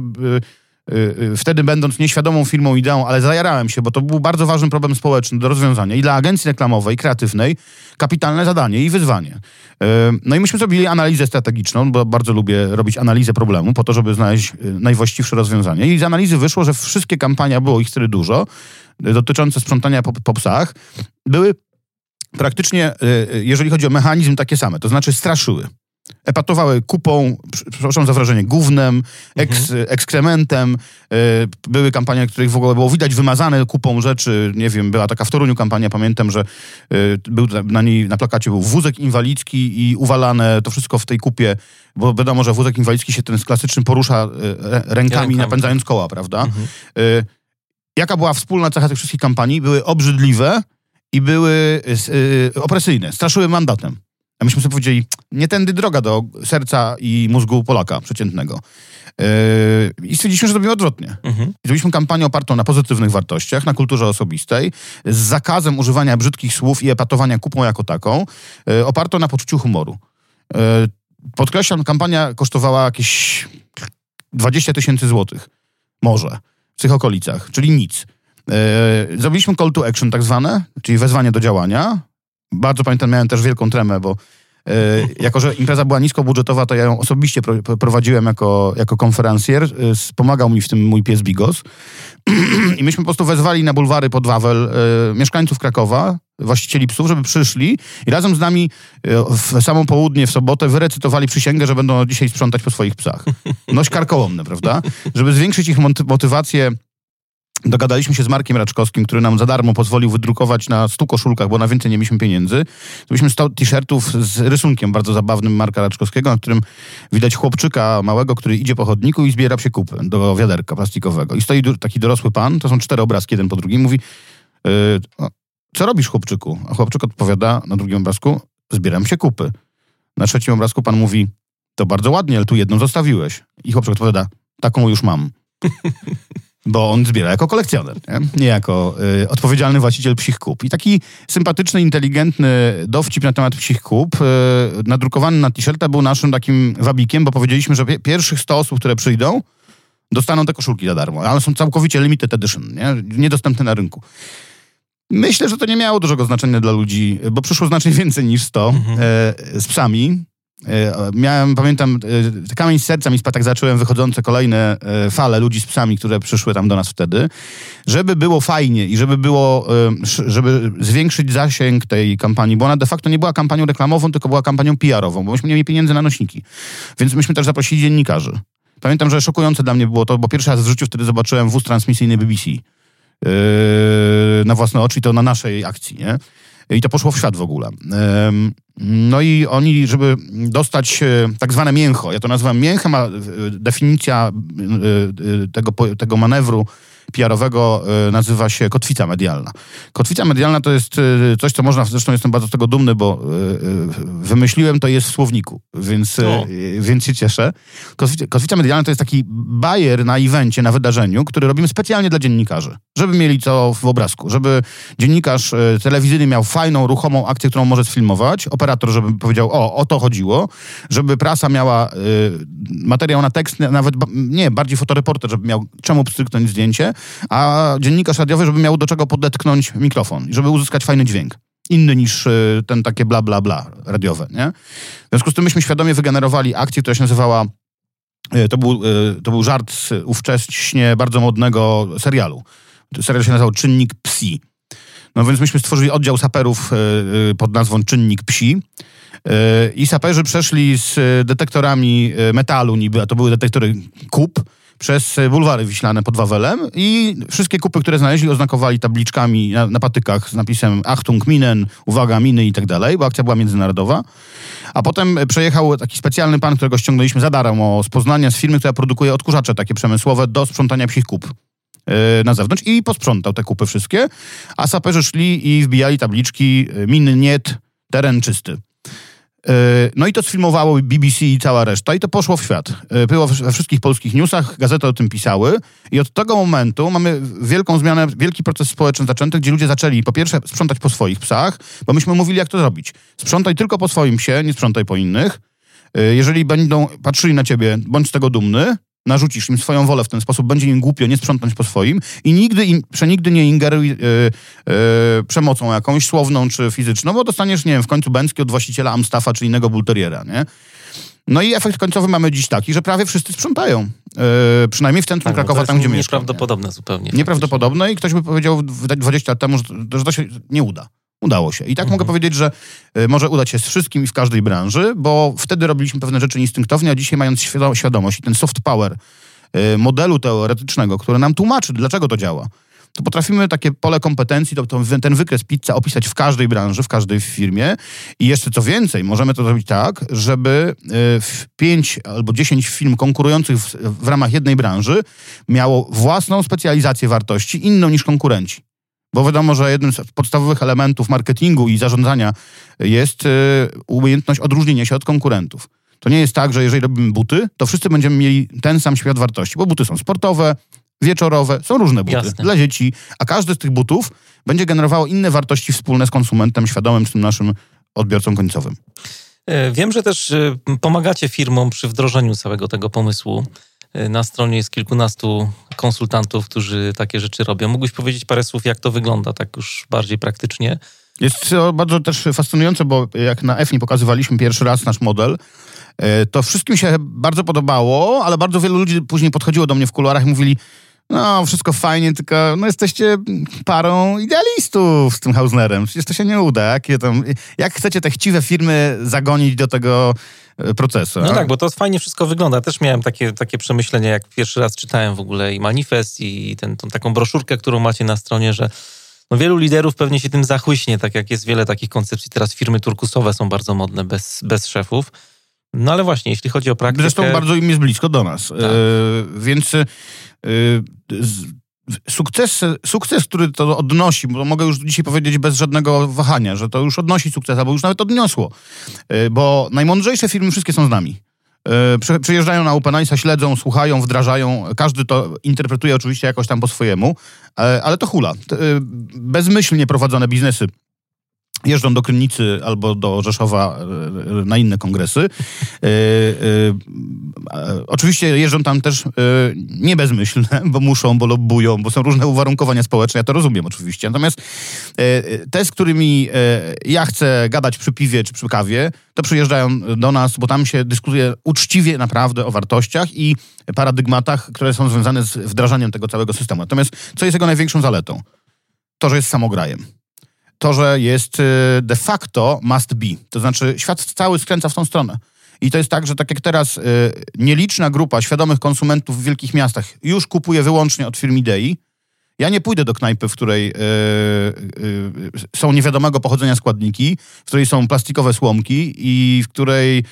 e, wtedy będąc nieświadomą firmą ideą, ale zajarałem się, bo to był bardzo ważny problem społeczny do rozwiązania i dla agencji reklamowej, kreatywnej, kapitalne zadanie i wyzwanie. No i myśmy zrobili analizę strategiczną, bo bardzo lubię robić analizę problemu po to, żeby znaleźć najwłaściwsze rozwiązanie. I z analizy wyszło, że wszystkie kampania, było ich wtedy dużo, dotyczące sprzątania po, po psach, były praktycznie, jeżeli chodzi o mechanizm, takie same, to znaczy straszyły epatowały kupą, przepraszam za wrażenie, gównem, eks, mhm. ekskrementem. E, były kampanie, których w ogóle było widać wymazane kupą rzeczy. Nie wiem, była taka w Toruniu kampania, pamiętam, że e, był na niej, na plakacie był wózek inwalidzki i uwalane to wszystko w tej kupie, bo wiadomo, że wózek inwalidzki się ten klasyczny porusza e, rękami, napędzając koła, prawda? Mhm. Jaka była wspólna cecha tych wszystkich kampanii? Były obrzydliwe i były opresyjne, straszyły mandatem. A myśmy sobie powiedzieli, nie tędy droga do serca i mózgu Polaka przeciętnego. Yy, I stwierdziliśmy, że robimy odwrotnie. Mhm. Zrobiliśmy kampanię opartą na pozytywnych wartościach, na kulturze osobistej, z zakazem używania brzydkich słów i epatowania kupą jako taką, yy, opartą na poczuciu humoru. Yy, podkreślam, kampania kosztowała jakieś 20 tysięcy złotych. Może. W tych okolicach, czyli nic. Zrobiliśmy call to action tak zwane, czyli wezwanie do działania. Bardzo pamiętam, miałem też wielką tremę, bo E, jako, że impreza była niskobudżetowa, to ja ją osobiście prowadziłem jako, jako konferencjer. E, pomagał mi w tym mój pies Bigos. I myśmy po prostu wezwali na bulwary pod Wawel e, mieszkańców Krakowa, właścicieli psów, żeby przyszli i razem z nami w samą południe, w sobotę wyrecytowali przysięgę, że będą dzisiaj sprzątać po swoich psach. Noś karkołomne, prawda? Żeby zwiększyć ich motywację Dogadaliśmy się z Markiem Raczkowskim, który nam za darmo pozwolił wydrukować na stu koszulkach, bo na więcej nie mieliśmy pieniędzy. Zrobiliśmy 100 t-shirtów z rysunkiem bardzo zabawnym Marka Raczkowskiego, na którym widać chłopczyka małego, który idzie po chodniku i zbiera kupy do wiaderka plastikowego. I stoi taki dorosły pan, to są cztery obrazki, jeden po drugim, mówi yy, co robisz chłopczyku? A chłopczyk odpowiada na drugim obrazku, zbieram się kupy. Na trzecim obrazku pan mówi, to bardzo ładnie, ale tu jedną zostawiłeś. I chłopczyk odpowiada, taką już mam. bo on zbiera jako kolekcjoner, nie, nie jako y, odpowiedzialny właściciel psich kup. I taki sympatyczny, inteligentny dowcip na temat psich kup, y, nadrukowany na t-shirta, był naszym takim wabikiem, bo powiedzieliśmy, że pierwszych 100 osób, które przyjdą, dostaną te koszulki za darmo, ale są całkowicie limited edition, nie? niedostępne na rynku. Myślę, że to nie miało dużego znaczenia dla ludzi, bo przyszło znacznie więcej niż 100 mhm. e, z psami. E, miałem, pamiętam, e, kamień z serca mi spadł, tak zacząłem wychodzące kolejne e, fale ludzi z psami, które przyszły tam do nas wtedy. Żeby było fajnie i żeby było, żeby zwiększyć zasięg tej kampanii, bo ona de facto nie była kampanią reklamową, tylko była kampanią PR-ową, bo myśmy nie mieli pieniędzy na nośniki. Więc myśmy też zaprosili dziennikarzy. Pamiętam, że szokujące dla mnie było to, bo pierwszy raz w życiu wtedy zobaczyłem wóz transmisyjny BBC. Yy, na własne oczy i to na naszej akcji, nie? I to poszło w świat w ogóle. No i oni, żeby dostać e, tak zwane mięcho, ja to nazywam mięchem, a e, definicja e, tego, tego manewru PR-owego nazywa się kotwica medialna. Kotwica medialna to jest coś, co można, zresztą jestem bardzo z tego dumny, bo wymyśliłem to jest w słowniku, więc, więc się cieszę. Kotwica, kotwica medialna to jest taki bajer na evencie, na wydarzeniu, który robimy specjalnie dla dziennikarzy, żeby mieli to w obrazku, żeby dziennikarz telewizyjny miał fajną, ruchomą akcję, którą może sfilmować, operator, żeby powiedział, o, o to chodziło, żeby prasa miała y, materiał na tekst, nawet nie, bardziej fotoreporter, żeby miał czemu pstryknąć zdjęcie, a dziennikarz radiowy, żeby miał do czego podetknąć mikrofon, żeby uzyskać fajny dźwięk inny niż y, ten takie bla, bla, bla radiowe, nie? W związku z tym myśmy świadomie wygenerowali akcję, która się nazywała y, to był, y, to był żart z ówcześnie bardzo modnego serialu. Serial się nazywał Czynnik Psi. No więc myśmy stworzyli oddział saperów pod nazwą Czynnik Psi. I saperzy przeszli z detektorami metalu niby, a to były detektory kup, przez bulwary wiślane pod Wawelem i wszystkie kupy, które znaleźli, oznakowali tabliczkami na, na patykach z napisem Achtung Minen, uwaga, miny i tak dalej, bo akcja była międzynarodowa. A potem przejechał taki specjalny pan, którego ściągnęliśmy za darmo z Poznania, z firmy, która produkuje odkurzacze takie przemysłowe do sprzątania psich kup. E, na zewnątrz i posprzątał te kupy wszystkie, a saperzy szli i wbijali tabliczki e, miny niet, teren czysty. E, no i to sfilmowało BBC i cała reszta i to poszło w świat. Było we wszystkich polskich newsach, gazety o tym pisały i od tego momentu mamy wielką zmianę, wielki proces społeczny zaczęty, gdzie ludzie zaczęli po pierwsze sprzątać po swoich psach, bo myśmy mówili jak to zrobić. Sprzątaj tylko po swoim psie, nie sprzątaj po innych. Jeżeli będą patrzyli na ciebie, bądź z tego dumny, narzucisz im swoją wolę w ten sposób, będzie im głupio nie sprzątnąć po swoim i nigdy, in, przenigdy nie ingeruj yy, yy, przemocą jakąś słowną czy fizyczną, bo dostaniesz, nie wiem, w końcu bęcki od właściciela Amstafa czy innego bulteriera, nie? No i efekt końcowy mamy dziś taki, że prawie wszyscy sprzątają. Yy, przynajmniej w centrum tak, Krakowa, tam gdzie mieszkam. Nieprawdopodobne zupełnie. Nieprawdopodobne i ktoś by powiedział 20 lat temu, że, że to się nie uda. Udało się. I tak mhm. mogę powiedzieć, że y, może udać się z wszystkim i w każdej branży, bo wtedy robiliśmy pewne rzeczy instynktownie, a dzisiaj mając świadomość i ten soft power y, modelu teoretycznego, który nam tłumaczy, dlaczego to działa, to potrafimy takie pole kompetencji, to, to, ten wykres pizza opisać w każdej branży, w każdej firmie i jeszcze co więcej, możemy to zrobić tak, żeby y, w pięć albo dziesięć firm konkurujących w, w ramach jednej branży miało własną specjalizację wartości, inną niż konkurenci. Bo wiadomo, że jednym z podstawowych elementów marketingu i zarządzania jest umiejętność odróżnienia się od konkurentów. To nie jest tak, że jeżeli robimy buty, to wszyscy będziemy mieli ten sam świat wartości, bo buty są sportowe, wieczorowe, są różne buty Jasne. dla dzieci, a każdy z tych butów będzie generowało inne wartości wspólne z konsumentem świadomym, z tym naszym odbiorcą końcowym. E, wiem, że też e, pomagacie firmom przy wdrożeniu całego tego pomysłu. E, na stronie jest kilkunastu konsultantów, którzy takie rzeczy robią. Mógłbyś powiedzieć parę słów, jak to wygląda, tak już bardziej praktycznie? Jest to bardzo też fascynujące, bo jak na EFNI pokazywaliśmy pierwszy raz nasz model, to wszystkim się bardzo podobało, ale bardzo wielu ludzi później podchodziło do mnie w kuluarach i mówili, no, wszystko fajnie, tylko no, jesteście parą idealistów z tym Hausnerem. Przecież to się nie uda. Jakie tam, jak chcecie te chciwe firmy zagonić do tego e, procesu? No tak, bo to fajnie wszystko wygląda. Też miałem takie, takie przemyślenia, jak pierwszy raz czytałem w ogóle i manifest, i ten, tą taką broszurkę, którą macie na stronie, że no wielu liderów pewnie się tym zachłyśnie, tak jak jest wiele takich koncepcji. Teraz firmy turkusowe są bardzo modne, bez, bez szefów. No ale właśnie, jeśli chodzi o praktykę... Zresztą bardzo im jest blisko do nas. Tak. Yy, więc yy, sukces, sukces, który to odnosi, bo mogę już dzisiaj powiedzieć bez żadnego wahania, że to już odnosi sukces, albo już nawet odniosło. Yy, bo najmądrzejsze firmy wszystkie są z nami. Przyjeżdżają na OpenIce'a, śledzą, słuchają, wdrażają. Każdy to interpretuje oczywiście jakoś tam po swojemu, ale to hula. Bezmyślnie prowadzone biznesy jeżdżą do Krynicy albo do Rzeszowa e, e, na inne kongresy. E, oczywiście jeżdżą tam też nie bezmyślne, bo muszą, bo lobbują, bo są różne uwarunkowania społeczne, ja to rozumiem oczywiście. Natomiast te, z którymi ja chcę gadać przy piwie czy przy kawie, to przyjeżdżają do nas, bo tam się dyskutuje uczciwie naprawdę o wartościach i paradygmatach, które są związane z wdrażaniem tego całego systemu. Natomiast co jest jego największą zaletą? To, że jest samograjem to, że jest y, de facto must be. To znaczy świat cały skręca w tą stronę. I to jest tak, że tak jak teraz y, nieliczna grupa świadomych konsumentów w wielkich miastach już kupuje wyłącznie od firm Idei, ja nie pójdę do knajpy, w której y, są niewiadomego pochodzenia składniki, w której są plastikowe słomki i w której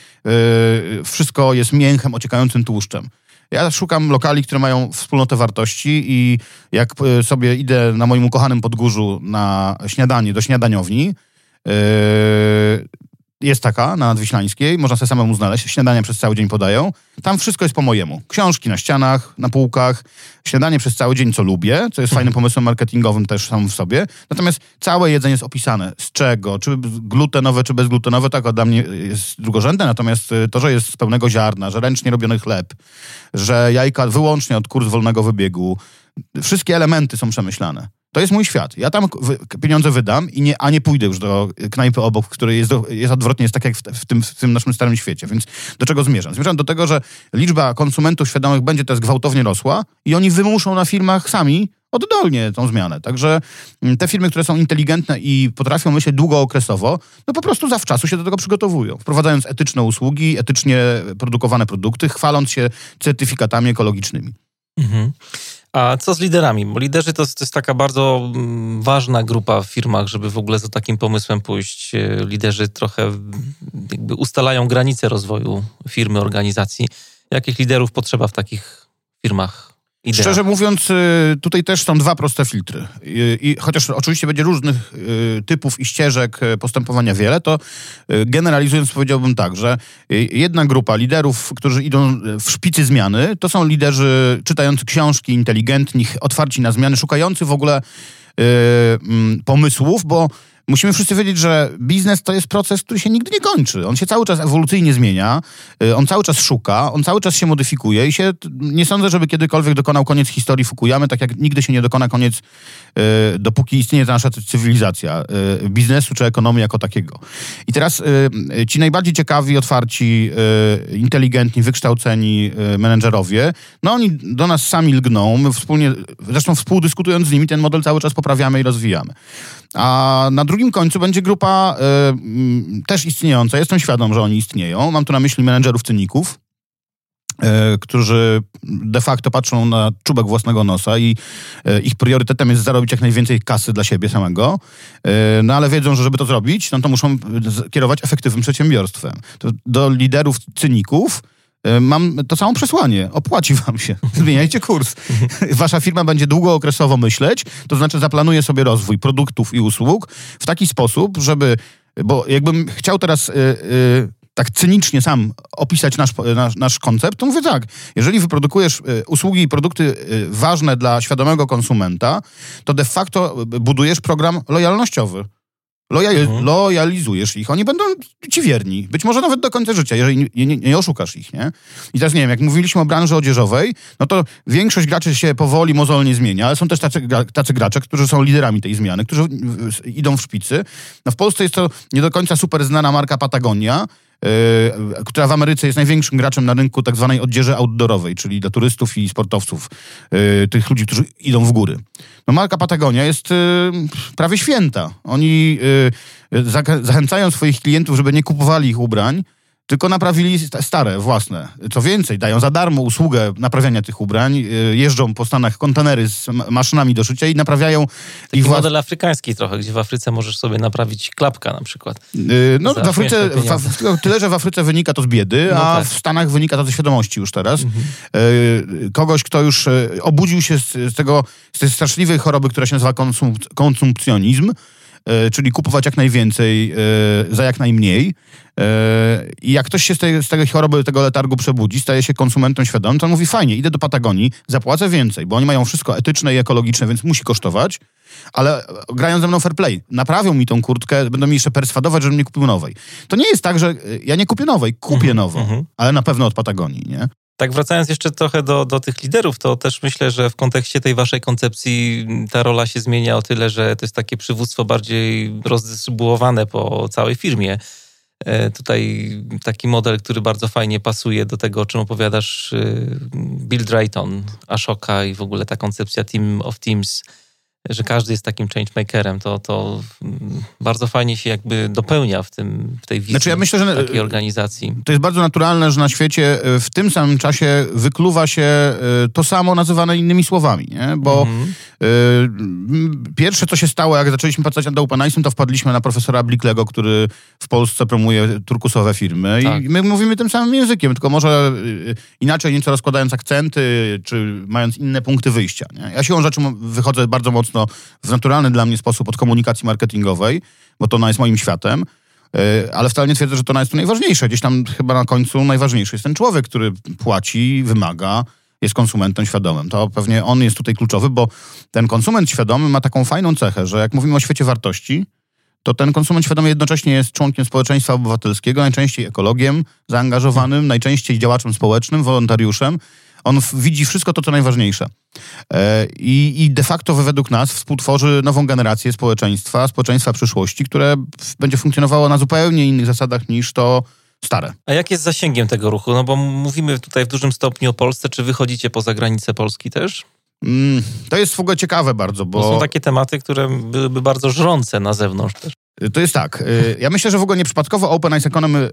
wszystko jest mięchem ociekającym tłuszczem. Ja szukam lokali, które mają wspólnotę wartości i jak e, sobie idę na moim ukochanym Podgórzu na śniadanie, do śniadaniowni, yy, jest taka na Nadwiślańskiej, można sobie samemu znaleźć, śniadanie przez cały dzień podają. Tam wszystko jest po mojemu. Książki na ścianach, na półkach, śniadanie przez cały dzień, co lubię, co jest fajnym pomysłem marketingowym też sam w sobie. Natomiast całe jedzenie jest opisane, z czego, czy glutenowe, czy bezglutenowe, tak dla mnie jest drugorzędne, natomiast y, to, że jest z pełnego ziarna, że ręcznie robiony chleb, że jajka wyłącznie od kurs wolnego wybiegu, wszystkie elementy są przemyślane. To jest mój świat. Ja tam pieniądze wydam, i nie, a nie pójdę już do knajpy obok, w której jest, do, jest odwrotnie, jest tak jak w, w, tym, w tym naszym starym świecie. Więc do czego zmierzam? Zmierzam do tego, że liczba konsumentów świadomych będzie teraz gwałtownie rosła i oni wymuszą na firmach sami oddolnie tą zmianę. Także mm, te firmy, które są inteligentne i potrafią myśleć długookresowo, no po prostu zawczasu się do tego przygotowują. Wprowadzając etyczne usługi, etycznie produkowane produkty, chwaląc się certyfikatami ekologicznymi. Mhm. A co z liderami? Bo liderzy to, to, jest taka bardzo mm, ważna grupa w firmach, żeby w ogóle za takim pomysłem pójść. E, liderzy trochę jakby ustalają granice rozwoju firmy, organizacji. Jakich liderów potrzeba w takich firmach? Idea. Szczerze mówiąc, y, tutaj też są dwa proste filtry. I, I, chociaż oczywiście będzie różnych y, typów i ścieżek y, postępowania wiele, to generalizując powiedziałbym tak, że jedna grupa liderów, którzy idą w szpicy zmiany, to są liderzy czytający książki, inteligentni, otwarci na zmiany, szukający w ogóle mm, pomysłów, bo musimy wszyscy wiedzieć, że biznes to jest proces, który się nigdy nie kończy. On się cały czas ewolucyjnie zmienia, y, on cały czas szuka, on cały czas się modyfikuje i się nie sądzę, żeby kiedykolwiek dokonał koniec historii Fukuyamy, tak jak nigdy się nie dokona koniec, y, dopóki istnieje ta nasza cywilizacja y, biznesu czy ekonomii jako takiego. I teraz ci najbardziej ciekawi, otwarci, inteligentni, wykształceni menedżerowie, no oni do nas sami lgną, my wspólnie, zresztą współdyskutując z nimi, ten model cały czas poprawiamy i rozwijamy. A na drugim końcu będzie grupa y, też istniejąca. Jestem świadom, że oni istnieją. Mam tu na myśli menedżerów cyników, y, którzy de facto patrzą na czubek własnego nosa i y, ich priorytetem jest zarobić jak najwięcej kasy dla siebie samego. No ale wiedzą, że żeby to zrobić, no to muszą kierować efektywnym przedsiębiorstwem. To do liderów cyników e, mam to samo przesłanie. Opłaci wam się. Zmieniajcie kurs. Wasza firma będzie długookresowo myśleć, to znaczy zaplanuje sobie rozwój produktów i usług w taki sposób, żeby, bo jakbym chciał teraz... Yy, yy, tak cynicznie sam opisać nasz, nasz, nasz, koncept, to mówię tak, jeżeli wyprodukujesz usługi i produkty ważne dla świadomego konsumenta, to de facto budujesz program lojalnościowy. Lojal, mhm. Lojalizujesz ich, oni będą ci wierni. Być może nawet do końca życia, jeżeli nie, nie, nie, oszukasz ich, nie? I teraz nie wiem, jak mówiliśmy o branży odzieżowej, no to większość graczy się powoli, mozolnie zmienia, ale są też tacy, tacy gracze, którzy są liderami tej zmiany, którzy idą w szpicy. No w Polsce jest to nie do końca super znana marka Patagonia, która w Ameryce jest największym graczem na rynku tak zwanej odzieży outdoorowej, czyli dla turystów i sportowców, yy, tych ludzi, którzy idą w góry. No marka Patagonia jest yy, prawie święta. Oni zachęcają swoich klientów, żeby nie kupowali ich ubrań, tylko naprawili stare, własne. Co więcej, dają za darmo usługę naprawiania tych ubrań, y, jeżdżą po Stanach kontenery z maszynami do szycia i naprawiają... Taki ich model afrykański trochę, gdzie w Afryce możesz sobie naprawić klapka na przykład. Yy, no w Afryce, w, tyle, że w Afryce wynika to z biedy, no a tak. w Stanach wynika to ze świadomości już teraz. Mhm. Yy, kogoś, kto już y, obudził się z, z, tego, z tej straszliwej choroby, która się nazywa konsum, konsumpcjonizm, czyli kupować jak najwięcej e, za jak najmniej. E, I jak ktoś się z tej, z tej choroby, tego letargu przebudzi, staje się konsumentem świadomym, to on mówi, fajnie, idę do Patagonii, zapłacę więcej, bo oni mają wszystko etyczne i ekologiczne, więc musi kosztować, ale grają ze mną fair play. Naprawią mi tą kurtkę, będą mi jeszcze perswadować, żebym nie kupił nowej. To nie jest tak, że ja nie kupię nowej, kupię mhm, nową, mhm. ale na pewno od Patagonii, nie? Tak, wracając jeszcze trochę do, do tych liderów, to też myślę, że w kontekście tej waszej koncepcji ta rola się zmienia o tyle, że to jest takie przywództwo bardziej rozdystrybuowane po całej firmie. E, tutaj taki model, który bardzo fajnie pasuje do tego, o czym opowiadasz, e, Bill Drayton, Ashoka i w ogóle ta koncepcja Team of Teams że każdy jest takim changemakerem, to, to bardzo fajnie się jakby dopełnia w, tym, w tej wizji znaczy ja myślę, że takiej organizacji. To jest bardzo naturalne, że na świecie e, w tym samym czasie wykluwa się e, to samo nazywane innymi słowami, nie? bo mhm. y, pierwsze co się stało, jak zaczęliśmy pracować nad OpenICE, to wpadliśmy na profesora Blicklego, który w Polsce promuje turkusowe firmy tak. i my mówimy tym samym językiem, tylko może inaczej nieco rozkładając akcenty, czy mając inne punkty wyjścia. Nie? Ja siłą rzeczy wychodzę bardzo mocno mocno w naturalny dla mnie sposób od komunikacji marketingowej, bo to ona jest moim światem, e, ale wcale nie twierdzę, że to jest tu najważniejsze. Gdzieś tam chyba na końcu najważniejszy jest ten człowiek, który płaci, wymaga, jest konsumentem świadomym. To pewnie on jest tutaj kluczowy, bo ten konsument świadomy ma taką fajną cechę, że jak mówimy o świecie wartości, to ten konsument świadomy jednocześnie jest członkiem społeczeństwa obywatelskiego, najczęściej ekologiem zaangażowanym, najczęściej działaczem społecznym, wolontariuszem, on widzi wszystko to, co najważniejsze. E, I, I de facto według nas współtworzy nową generację społeczeństwa, społeczeństwa przyszłości, które będzie funkcjonowało na zupełnie innych zasadach niż to stare. A jak jest zasięgiem tego ruchu? No bo mówimy tutaj w dużym stopniu o Polsce. Czy wychodzicie poza granicę Polski też? Mm, to jest w ogóle ciekawe bardzo, bo... są takie tematy, które byłyby bardzo żrące na zewnątrz też. To jest tak. Y, ja myślę, że w ogóle nieprzypadkowo Open Eyes Economy y,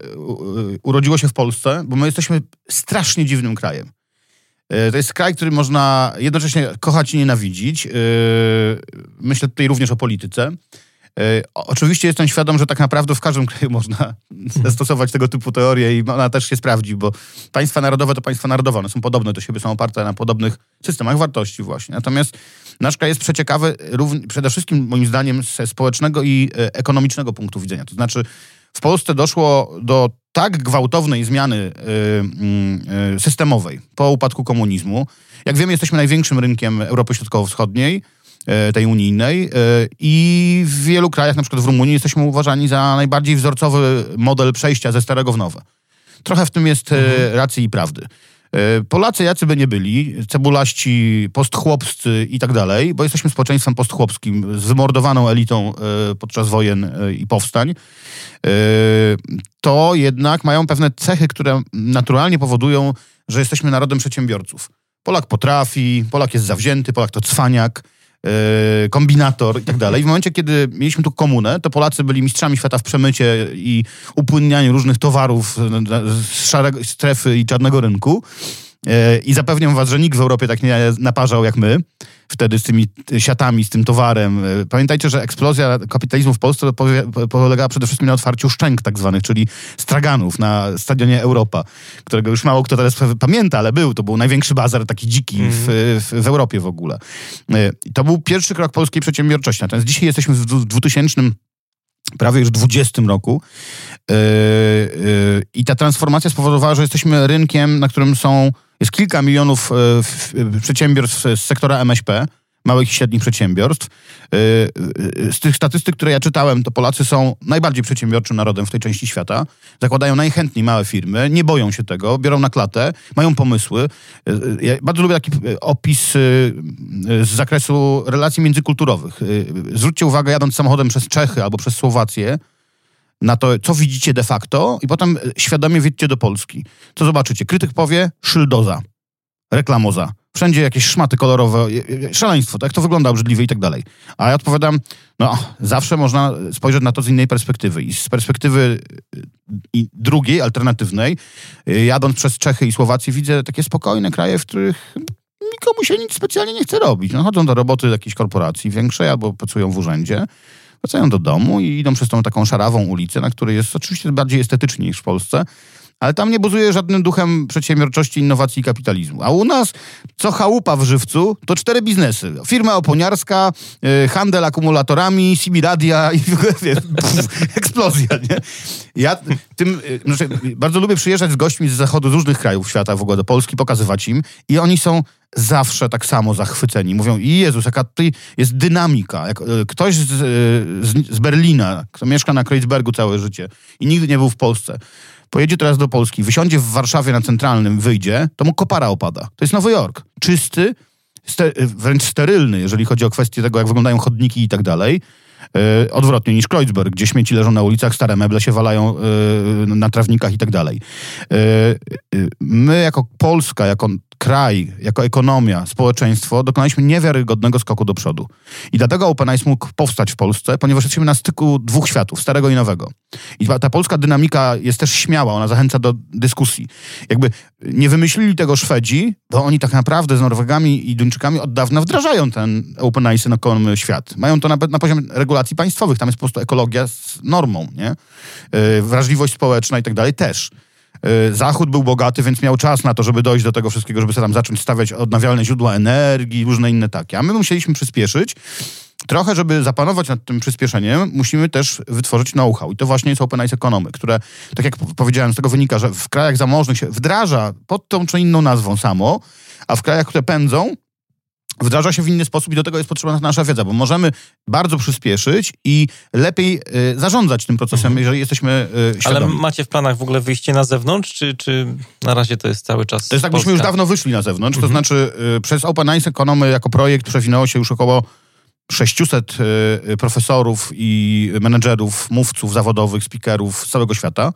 y, urodziło się w Polsce, bo my jesteśmy strasznie dziwnym krajem. E, to jest kraj, który można jednocześnie kochać i nienawidzić. E, myślę tutaj również o polityce. E, oczywiście jestem świadom, że tak naprawdę w każdym kraju można zastosować tego typu teorie i ona też się sprawdzi, bo państwa narodowe to państwa narodowe, one są podobne do siebie, są oparte na podobnych systemach wartości właśnie. Natomiast nasz kraj jest przeciekawy przede wszystkim moim zdaniem ze społecznego i ekonomicznego punktu widzenia. To znaczy w Polsce doszło do tak gwałtownej zmiany y, y, y, systemowej po upadku komunizmu. Jak wiemy, jesteśmy największym rynkiem Europy Środkowo-Wschodniej, tej unijnej i w wielu krajach, na przykład w Rumunii, jesteśmy uważani za najbardziej wzorcowy model przejścia ze starego w nowe. Trochę w tym jest mhm. racji i prawdy. Polacy jacy by nie byli, cebulaści, postchłopscy i tak dalej, bo jesteśmy społeczeństwem postchłopskim z wymordowaną elitą podczas wojen i powstań, to jednak mają pewne cechy, które naturalnie powodują, że jesteśmy narodem przedsiębiorców. Polak potrafi, Polak jest zawzięty, Polak to cwaniak, kombinator i tak dalej. W momencie, kiedy mieliśmy tu komunę, to Polacy byli mistrzami świata w przemycie i upłynnianiu różnych towarów z szarego strefy i czarnego rynku. E, I zapewniam was, że nikt w Europie tak nie naparzał jak my wtedy z tymi siatami, z tym towarem. E, pamiętajcie, że eksplozja kapitalizmu w Polsce polegała przede wszystkim na otwarciu szczęk tak zwanych, czyli straganów na stadionie Europa, którego już mało kto teraz pamięta, ale był. To był największy bazar taki dziki w, w, w, Europie w ogóle. E, to był pierwszy krok polskiej przedsiębiorczości. Natomiast dzisiaj jesteśmy w 2000 prawie już 20 roku. Yy, yy, I ta transformacja spowodowała, że jesteśmy rynkiem, na którym są, jest kilka milionów yy, przedsiębiorstw z sektora MŚP, małych i średnich przedsiębiorstw. Y, y, z tych statystyk, które ja czytałem, to Polacy są najbardziej przedsiębiorczym narodem w tej części świata. Zakładają najchętniej małe firmy, nie boją się tego, biorą na klatę, mają pomysły. Ja bardzo lubię taki opis z zakresu relacji międzykulturowych. Zwróćcie uwagę, jadąc samochodem przez Czechy albo przez Słowację, na to, co widzicie de facto i potem świadomie wiedźcie do Polski. Co zobaczycie? Krytyk powie szyldoza, reklamoza. Wszędzie jakieś szmaty kolorowe, szaleństwo, tak to wygląda obrzydliwie i tak dalej. A ja odpowiadam, no zawsze można spojrzeć na to z innej perspektywy. I z perspektywy i drugiej, alternatywnej, y, jadąc przez Czechy i Słowację, widzę takie spokojne kraje, w których nikomu się nic specjalnie nie chce robić. No, chodzą do roboty jakiejś korporacji większej albo pracują w urzędzie, wracają do domu i idą przez tą taką szarawą ulicę, na której jest oczywiście bardziej estetycznie niż w Polsce, ale tam nie buzuje żadnym duchem przedsiębiorczości, innowacji i kapitalizmu. A u nas, co chałupa w żywcu, to cztery biznesy. Firma oponiarska, yy, handel akumulatorami, Sibiradia i w ogóle, eksplozja, nie? Ja tym, yy, znaczy, bardzo lubię przyjeżdżać z gośćmi z zachodu, z różnych krajów świata w ogóle do Polski, pokazywać im i oni są zawsze tak samo zachwyceni. Mówią, Jezus, jaka tutaj jest dynamika. Jak, e, ktoś z, z, z Berlina, kto mieszka na Kreuzbergu całe życie i nigdy nie był w Polsce, pojedzie teraz do Polski, wysiądzie w Warszawie na centralnym, wyjdzie, to mu kopara opada. To jest Nowy Jork. Czysty, ster wręcz sterylny, jeżeli chodzi o kwestię tego, jak wyglądają chodniki i tak dalej. Yy, odwrotnie niż Kreuzberg, gdzie śmieci leżą na ulicach, stare meble się walają yy, na trawnikach i tak dalej. Yy, my jako Polska, jako kraj, jako ekonomia, społeczeństwo dokonaliśmy niewiarygodnego skoku do przodu. I dlatego OpenIce mógł powstać w Polsce, ponieważ jesteśmy na styku dwóch światów, starego i nowego. I ta polska dynamika jest też śmiała, ona zachęca do dyskusji. Jakby nie wymyślili tego Szwedzi, bo oni tak naprawdę z Norwegami i Duńczykami od dawna wdrażają ten OpenIce na kołem świat. Mają to nawet na poziomie regulacji państwowych, tam jest po prostu ekologia z normą, nie? Yy, wrażliwość społeczna i tak dalej też. Y, Zachód był bogaty, więc miał czas na to, żeby dojść do tego wszystkiego, żeby sobie tam zacząć stawiać odnawialne źródła energii, różne inne takie. A my musieliśmy przyspieszyć. Trochę, żeby zapanować nad tym przyspieszeniem, musimy też wytworzyć know-how. I to właśnie jest Open Eyes Economy, które, tak jak powiedziałem, z tego wynika, że w krajach zamożnych się wdraża pod tą czy inną nazwą samo, a w krajach, które pędzą, wdraża się w inny sposób i do tego jest potrzebna nasza wiedza, bo możemy bardzo przyspieszyć i lepiej y, zarządzać tym procesem, mhm. jeżeli jesteśmy y, świadomi. Ale macie w planach w ogóle wyjście na zewnątrz, czy, czy na razie to jest cały czas To jest tak, byśmy już dawno wyszli na zewnątrz, mhm. to znaczy y, przez Open Eyes Economy jako projekt przewinęło się już około 600 y, profesorów i menedżerów, mówców zawodowych, speakerów z całego świata.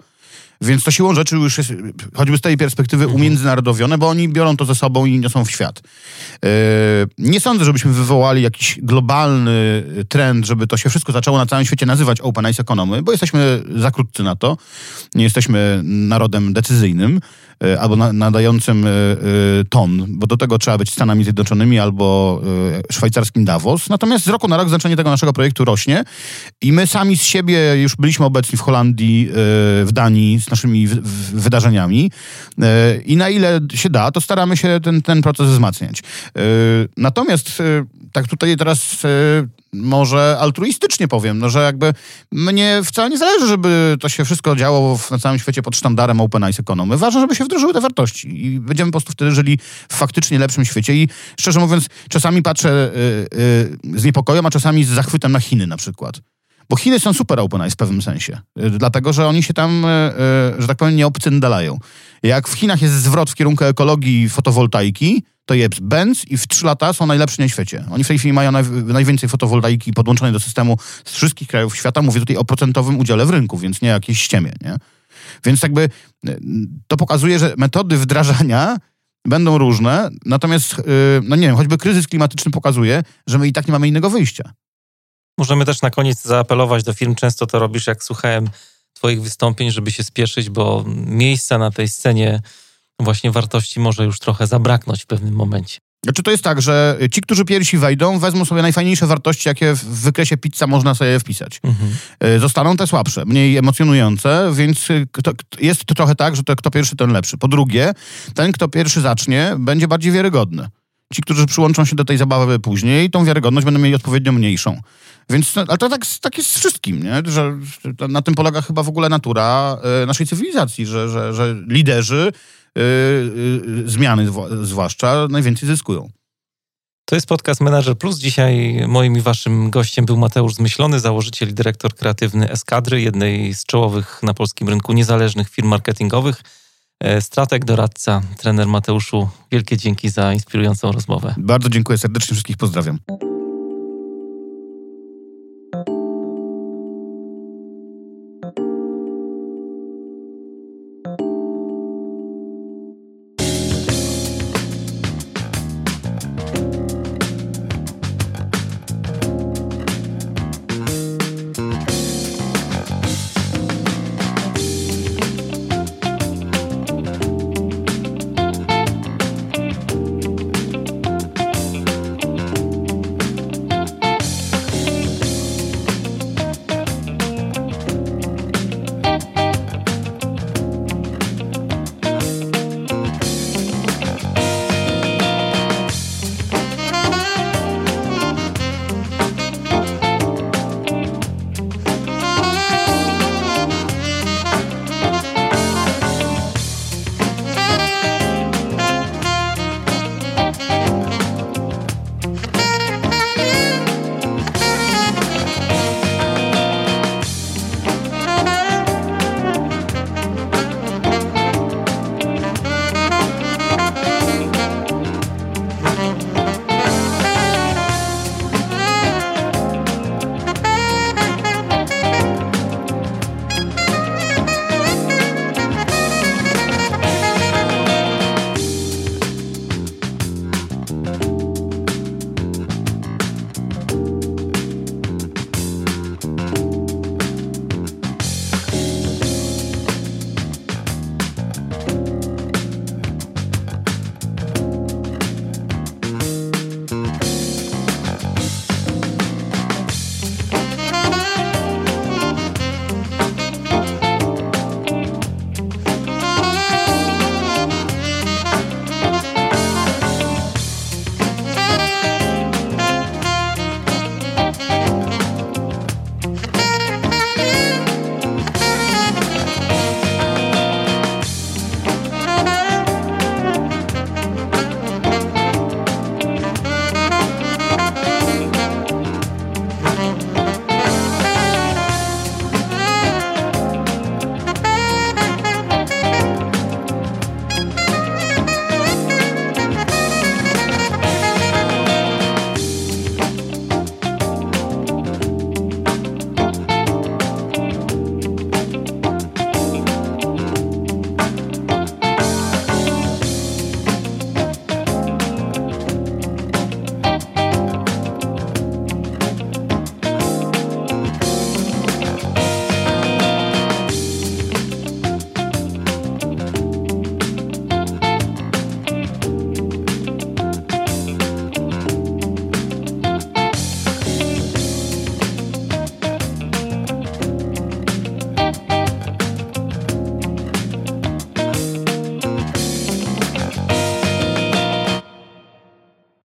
Więc to siłą rzeczy już jest, choćby z tej perspektywy, mhm. umiędzynarodowione, bo oni biorą to ze sobą i niosą w świat. Yy, nie sądzę, żebyśmy wywołali jakiś globalny trend, żeby to się wszystko zaczęło na całym świecie nazywać Open Ice Economy, bo jesteśmy za krótcy na to. Nie jesteśmy narodem decyzyjnym. E, albo na, nadającym e, e, ton, bo do tego trzeba być Stanami Zjednoczonymi albo szwajcarskim Davos. Natomiast z roku na rok znaczenie tego naszego projektu rośnie i my sami z siebie już byliśmy obecni w Holandii, w Danii z naszymi wydarzeniami i na ile się da, to staramy się ten, ten proces wzmacniać. Natomiast tak tutaj teraz może altruistycznie powiem, no, że jakby mnie wcale nie zależy, żeby to się wszystko działo w, na całym świecie pod sztandarem Open Ice Economy. Ważne, żeby się wdrożyły te wartości i będziemy po prostu wtedy żyli w faktycznie lepszym świecie i szczerze mówiąc, czasami patrzę y, y, z niepokojem, a czasami z zachwytem na Chiny na przykład. Bo Chiny są super open w pewnym sensie. Y, dlatego, że oni się tam, y, y, że tak powiem, nie obcyndalają. Jak w Chinach jest zwrot w kierunku ekologii fotowoltaiki, to jest Benz i w trzy lata są najlepsi na świecie. Oni w tej chwili mają naj, najwięcej fotowoltaiki podłączonej do systemu z wszystkich krajów świata. Mówię tutaj o procentowym udziale w rynku, więc nie jakieś ściemie, nie? Więc jakby to pokazuje, że metody wdrażania będą różne, natomiast, no nie wiem, choćby kryzys klimatyczny pokazuje, że my i tak nie mamy innego wyjścia. Możemy też na koniec zaapelować do firm, często to robisz, jak słuchałem Twoich wystąpień, żeby się spieszyć, bo miejsca na tej scenie właśnie wartości może już trochę zabraknąć w pewnym momencie. Znaczy to jest tak, że ci, którzy pierwsi wejdą, wezmą sobie najfajniejsze wartości, jakie w wykresie pizza można sobie wpisać. Mhm. E, zostaną te słabsze, mniej emocjonujące, więc kto, jest to trochę tak, że to kto pierwszy, ten lepszy. Po drugie, ten, kto pierwszy zacznie, będzie bardziej wiarygodny. Ci, którzy przyłączą się do tej zabawy później, tą wiarygodność będą mieli odpowiednio mniejszą. Więc, ale to tak, tak jest z wszystkim, nie? że na tym polega chyba w ogóle natura e, naszej cywilizacji, że, że, że liderzy zmiany zwłaszcza najwięcej zyskują. To jest podcast Manager Plus. Dzisiaj moim i waszym gościem był Mateusz Zmyślony, założyciel i dyrektor kreatywny Eskadry, jednej z czołowych na polskim rynku niezależnych firm marketingowych. E, strateg, doradca, trener Mateuszu, wielkie dzięki za inspirującą rozmowę. Bardzo dziękuję serdecznie, wszystkich pozdrawiam.